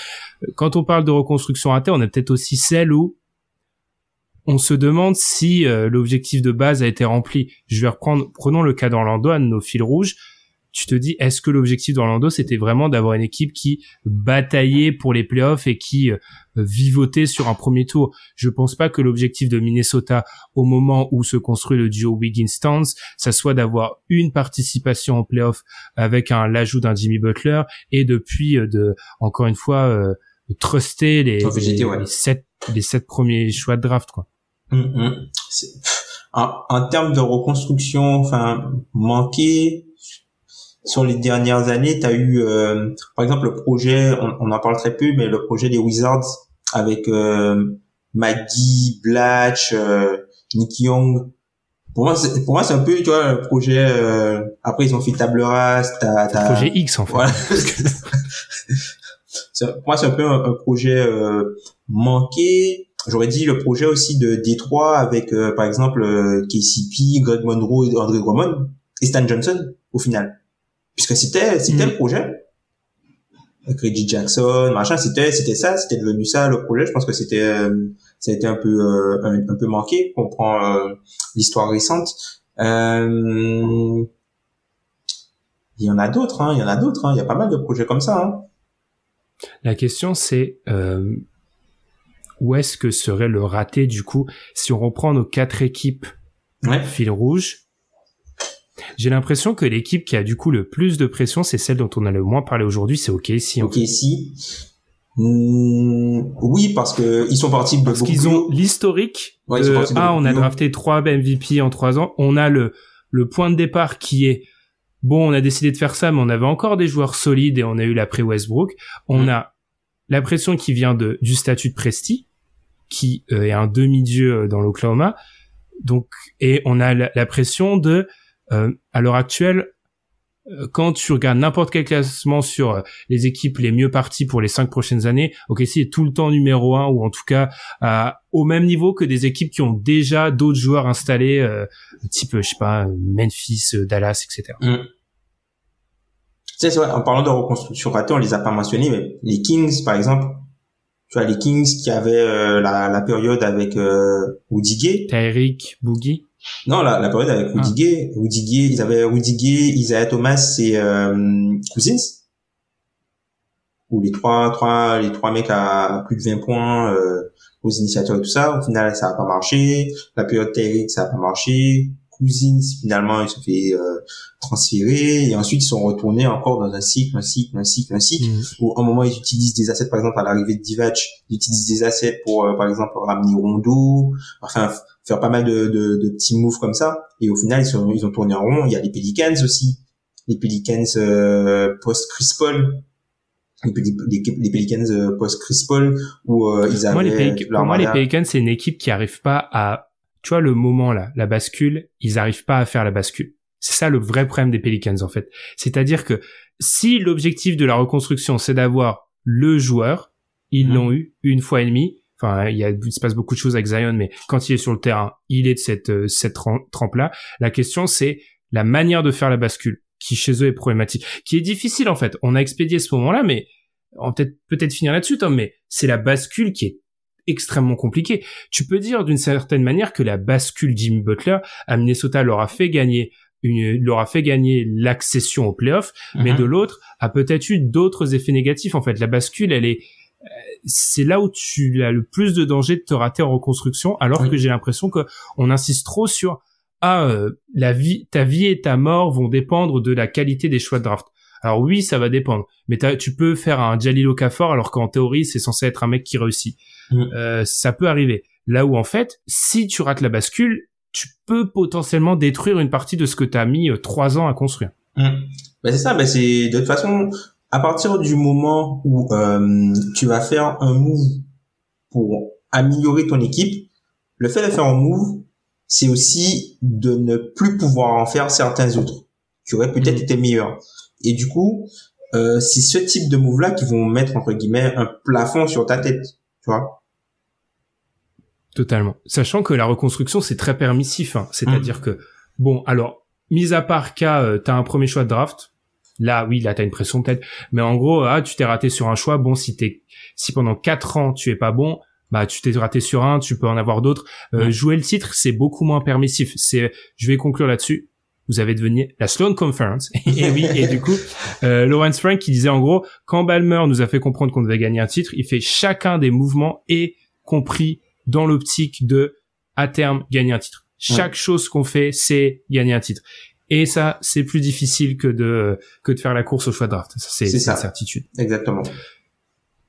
Quand on parle de reconstruction à terre on est peut-être aussi celle où on se demande si euh, l'objectif de base a été rempli. Je vais reprendre prenons le cas d'Orlando nos fils rouges tu te dis est-ce que l'objectif d'Orlando c'était vraiment d'avoir une équipe qui bataillait pour les playoffs et qui euh, vivotait sur un premier tour? Je pense pas que l'objectif de Minnesota au moment où se construit le duo Wiggins-Stans, ça soit d'avoir une participation en playoffs avec un l'ajout d'un Jimmy Butler et depuis euh, de encore une fois euh, truster les, les, sept les sept premiers choix de draft quoi. Hum, hum. En, en, termes de reconstruction, enfin manquer sur les dernières années, tu as eu, euh, par exemple, le projet, on, en parle très peu, mais le projet des Wizards avec euh, Maggie, Blatch, euh, Nick Young. Pour moi, c'est, pour moi, c'est un peu, tu vois, le projet. Euh, après, ils ont fait table rase. T'as, t'as... Projet X, en fait. [laughs] pour moi, c'est un peu un, projet euh, manqué. J'aurais dit le projet aussi de Détroit avec, par exemple, KCP, Greg Monroe, André Drummond et Stan Johnson au final puisque c'était c'était mm. le projet avec Reggie Jackson machin c'était c'était ça c'était devenu ça le projet je pense que c'était euh, ça a été un peu euh, un, peu manqué on prend euh, l'histoire récente il y en a d'autres hein, il y en a d'autres hein, il y a pas mal de projets comme ça hein. la question c'est où est-ce que serait le raté du coup si on reprend nos quatre équipes ouais. fil rouge j'ai l'impression que l'équipe qui a du coup le plus de pression, c'est celle dont on a le moins parlé aujourd'hui, c'est OKC. OKC. Mmh, oui, parce que ils sont partis parce qu'ils ont l'historique. ah, on a drafté trois MVP en trois ans. On a le le point de départ qui est bon. On a décidé de faire ça, mais on avait encore des joueurs solides et on a eu l'après Westbrook. On mmh. a la pression qui vient de du statut de Presti, qui euh, est un demi-dieu euh, dans l'Oklahoma. Donc, et on a la pression de à l'heure actuelle, euh, quand tu regardes n'importe quel classement sur euh, les équipes les mieux parties pour les cinq prochaines années, OKC est tout le temps numéro un ou en tout cas au même niveau que des équipes qui ont déjà d'autres joueurs installés, euh, type je sais pas Memphis, Dallas, etc. Mm. C'est vrai. En parlant de reconstruction ratée, on les a pas mentionnés, mais les Kings par exemple, tu vois les Kings qui avaient la, la, période avec euh, Woody Gay, Tyreek, Boogie. Non, la, la période avec ah. Gay, Rudy Gay, ils avaient Rudy Gay, Isaiah Thomas et euh, Cousins. Où les trois, trois, les trois mecs à plus de 20 points euh, aux initiateurs et tout ça. Au final, ça a pas marché. La période Terry, ça a pas marché. Cousins, finalement, ils se fait euh, transférer et ensuite ils sont retournés encore dans un cycle, un cycle, un cycle, un cycle. Mm. Où à un moment ils utilisent des assets, par exemple à l'arrivée de Divac, ils utilisent des assets pour, euh, par exemple, ramener Rondo, enfin faire pas mal de, de, de, petits moves comme ça. Et au final ils, sont, ils ont tourné en rond. Il y a les Pelicans aussi, les Pelicans euh, post Chris Paul. Les, les, Pelicans euh, post Chris Paul où ils avaient moi, moi les Pelicans c'est une équipe qui arrive pas à tu vois, le moment là, la bascule, ils arrivent pas à faire la bascule. C'est ça le vrai problème des Pelicans en fait. C'est-à-dire que si l'objectif de la reconstruction c'est d'avoir le joueur, ils mhm. l'ont eu une fois et demie. Enfin, il, y a, il se passe beaucoup de choses avec Zion, mais quand il est sur le terrain, il est de cette, euh, cette trempe-là. La question, c'est la manière de faire la bascule, qui chez eux est problématique, qui est difficile en fait. On a expédié ce moment-là, mais on peut-être peut-être finir là-dessus, Tom, mais c'est la bascule qui est extrêmement compliqué. Tu peux dire d'une certaine manière que la bascule Jimmy Butler à Minnesota leur a fait gagner une, leur a fait gagner l'accession au playoff, mais mhm. de l'autre a peut-être eu d'autres effets négatifs. En fait, la bascule, elle est, euh, c'est là où tu as le plus de danger de te rater en reconstruction, alors que j'ai l'impression que on insiste trop sur ah euh, la vie, ta vie et ta mort vont dépendre de la qualité des choix de draft. Alors oui, ça va dépendre, mais tu peux faire un Jalil Okafor alors qu'en théorie c'est censé être un mec qui réussit. Mm. Euh, ça peut arriver. Là où en fait, si tu rates la bascule, tu peux potentiellement détruire une partie de ce que tu as mis euh, trois ans à construire. Ben c'est ça, ben c'est de toute façon, à partir du moment où euh, tu vas faire un move pour améliorer ton équipe, le fait de faire un move, c'est aussi de ne plus pouvoir en faire certains autres qui auraient peut-être mm. été meilleurs. Et du coup, euh, c'est ce type de move là qui vont mettre entre guillemets un plafond sur ta tête, tu vois. Totalement. Sachant que la reconstruction c'est très permissif, hein. c'est-à-dire mm. que bon, alors mis à part cas, euh, t'as un premier choix de draft, Là, oui, là, t'as une pression peut-être. Mais en gros, ah, tu t'es raté sur un choix. Bon, si t'es, si pendant quatre ans tu es pas bon, bah, tu t'es raté sur un, tu peux en avoir d'autres. Euh, jouer le titre, c'est beaucoup moins permissif. C'est, je vais conclure là-dessus. Vous avez devenu la Sloan Conference. [laughs] et oui, et du coup, euh, Lawrence Frank qui disait en gros, quand Balmer nous a fait comprendre qu'on devait gagner un titre, il fait chacun des mouvements et compris dans l'optique de à terme gagner un titre. Chaque chose qu'on fait, c'est gagner un titre. Et ça, c'est plus difficile que de que de faire la course au choix de draft. C'est une certitude. Exactement.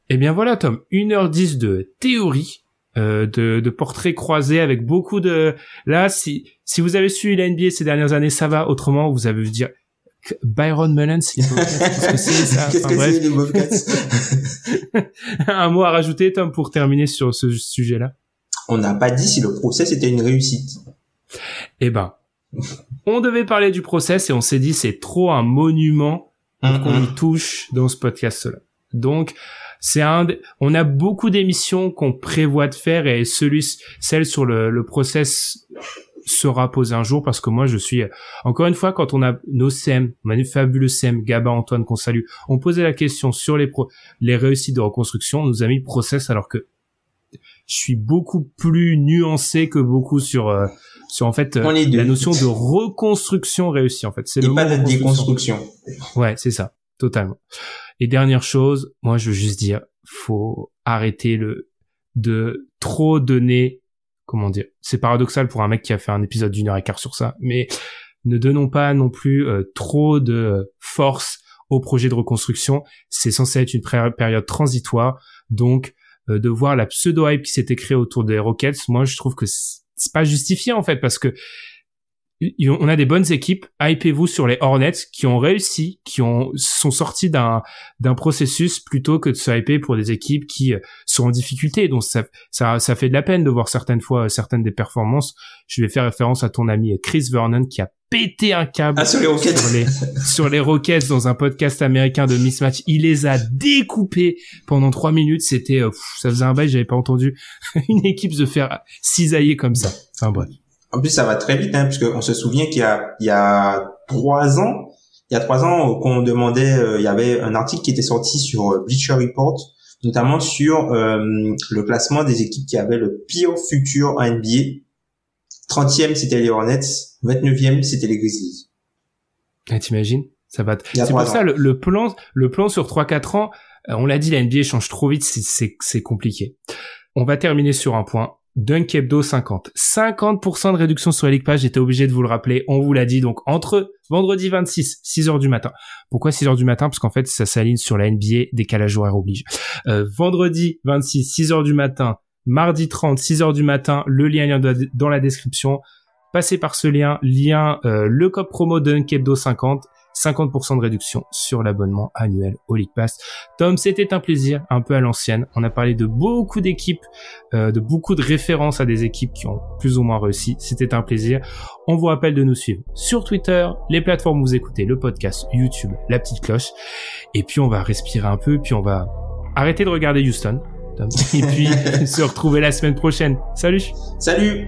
Eh bien voilà, Tom, 1h10 de théorie, euh, de, de portraits croisés avec beaucoup de... Là, si, si vous avez suivi la NBA ces dernières années, ça va. Autrement, vous avez vu dire Byron Mullins, qu'est-ce que c'est ça [laughs] Qu'est-ce que c'est les [laughs] Un mot à rajouter, Tom, pour terminer sur ce sujet-là? On n'a pas dit si le process était une réussite. Eh ben, [laughs] on devait parler du process et on s'est dit c'est trop un monument pour qu'on y touche dans ce podcast-là. Donc, c'est un, on a beaucoup d'émissions qu'on prévoit de faire et celui, celle sur le, le process sera posée un jour parce que moi je suis encore une fois quand on a nos CM, une fabuleux CM, Gaba Antoine qu'on salue, on posait la question sur les pro, les réussites de reconstruction, on nous a mis process alors que je suis beaucoup plus nuancé que beaucoup sur euh, sur en fait euh, la notion de reconstruction réussie en fait. C'est le pas de déconstruction. Ouais, c'est ça, totalement. Et dernière chose, moi je veux juste dire, faut arrêter le de trop donner. Comment dire C'est paradoxal pour un mec qui a fait un épisode d'une heure et quart sur ça, mais ne donnons pas non plus euh, trop de force au projet de reconstruction. C'est censé être une période transitoire, donc euh, de voir la pseudo hype qui s'était créée autour des Rockets. Moi, je trouve que c'est pas justifié en fait parce que on a des bonnes équipes. Hypez-vous sur les Hornets qui ont réussi, qui ont sont sortis d'un d'un processus plutôt que de se hyper pour des équipes qui euh, sont en difficulté. Donc ça ça ça fait de la peine de voir certaines fois euh, certaines des performances. Je vais faire référence à ton ami Chris Vernon qui a pété un câble ah, sur, les Rockets. Sur, les, [laughs] sur les Rockets dans un podcast américain de mismatch. Il les a découpés pendant trois minutes. C'était, euh, ça faisait un bail, j'avais pas entendu [laughs] une équipe se faire cisailler comme ça. Enfin bref. En plus, ça va très vite, hein, puisque on se souvient qu'il y a, il y a trois ans, il y a trois ans, qu'on demandait, euh, il y avait un article qui était sorti sur euh, Bleacher Report, notamment sur euh, le classement des équipes qui avaient le pire futur en NBA. 30e, c'était les Hornets. 29e, c'était les Grizzlies. Ah, t'imagines? Ça va. C'est pour ça le, plan, le plan sur 3-4 ans. on l'a dit, la NBA change trop vite, c'est compliqué. On va terminer sur un point. Dunk Hebdo 50. 50% de réduction sur League Pass, j'étais obligé de vous le rappeler, on vous l'a dit, donc entre vendredi 26, 6h du matin. Pourquoi 6h du matin? Parce qu'en fait, ça s'aligne sur la NBA, décalage horaire oblige. Euh, vendredi 26, 6h du matin, mardi 30, 6h du matin, le lien est dans la description. Passez par ce lien, lien euh, le code promo Dunk Hebdo 50 50% de réduction sur l'abonnement annuel au League Pass. Tom, c'était un plaisir, un peu à l'ancienne. On a parlé de beaucoup d'équipes, euh, de beaucoup de références à des équipes qui ont plus ou moins réussi. C'était un plaisir. On vous rappelle de nous suivre sur Twitter, les plateformes où vous écoutez, le podcast, YouTube, la petite cloche. Et puis on va respirer un peu, puis on va arrêter de regarder Houston. Et puis [laughs] se retrouver la semaine prochaine. Salut Salut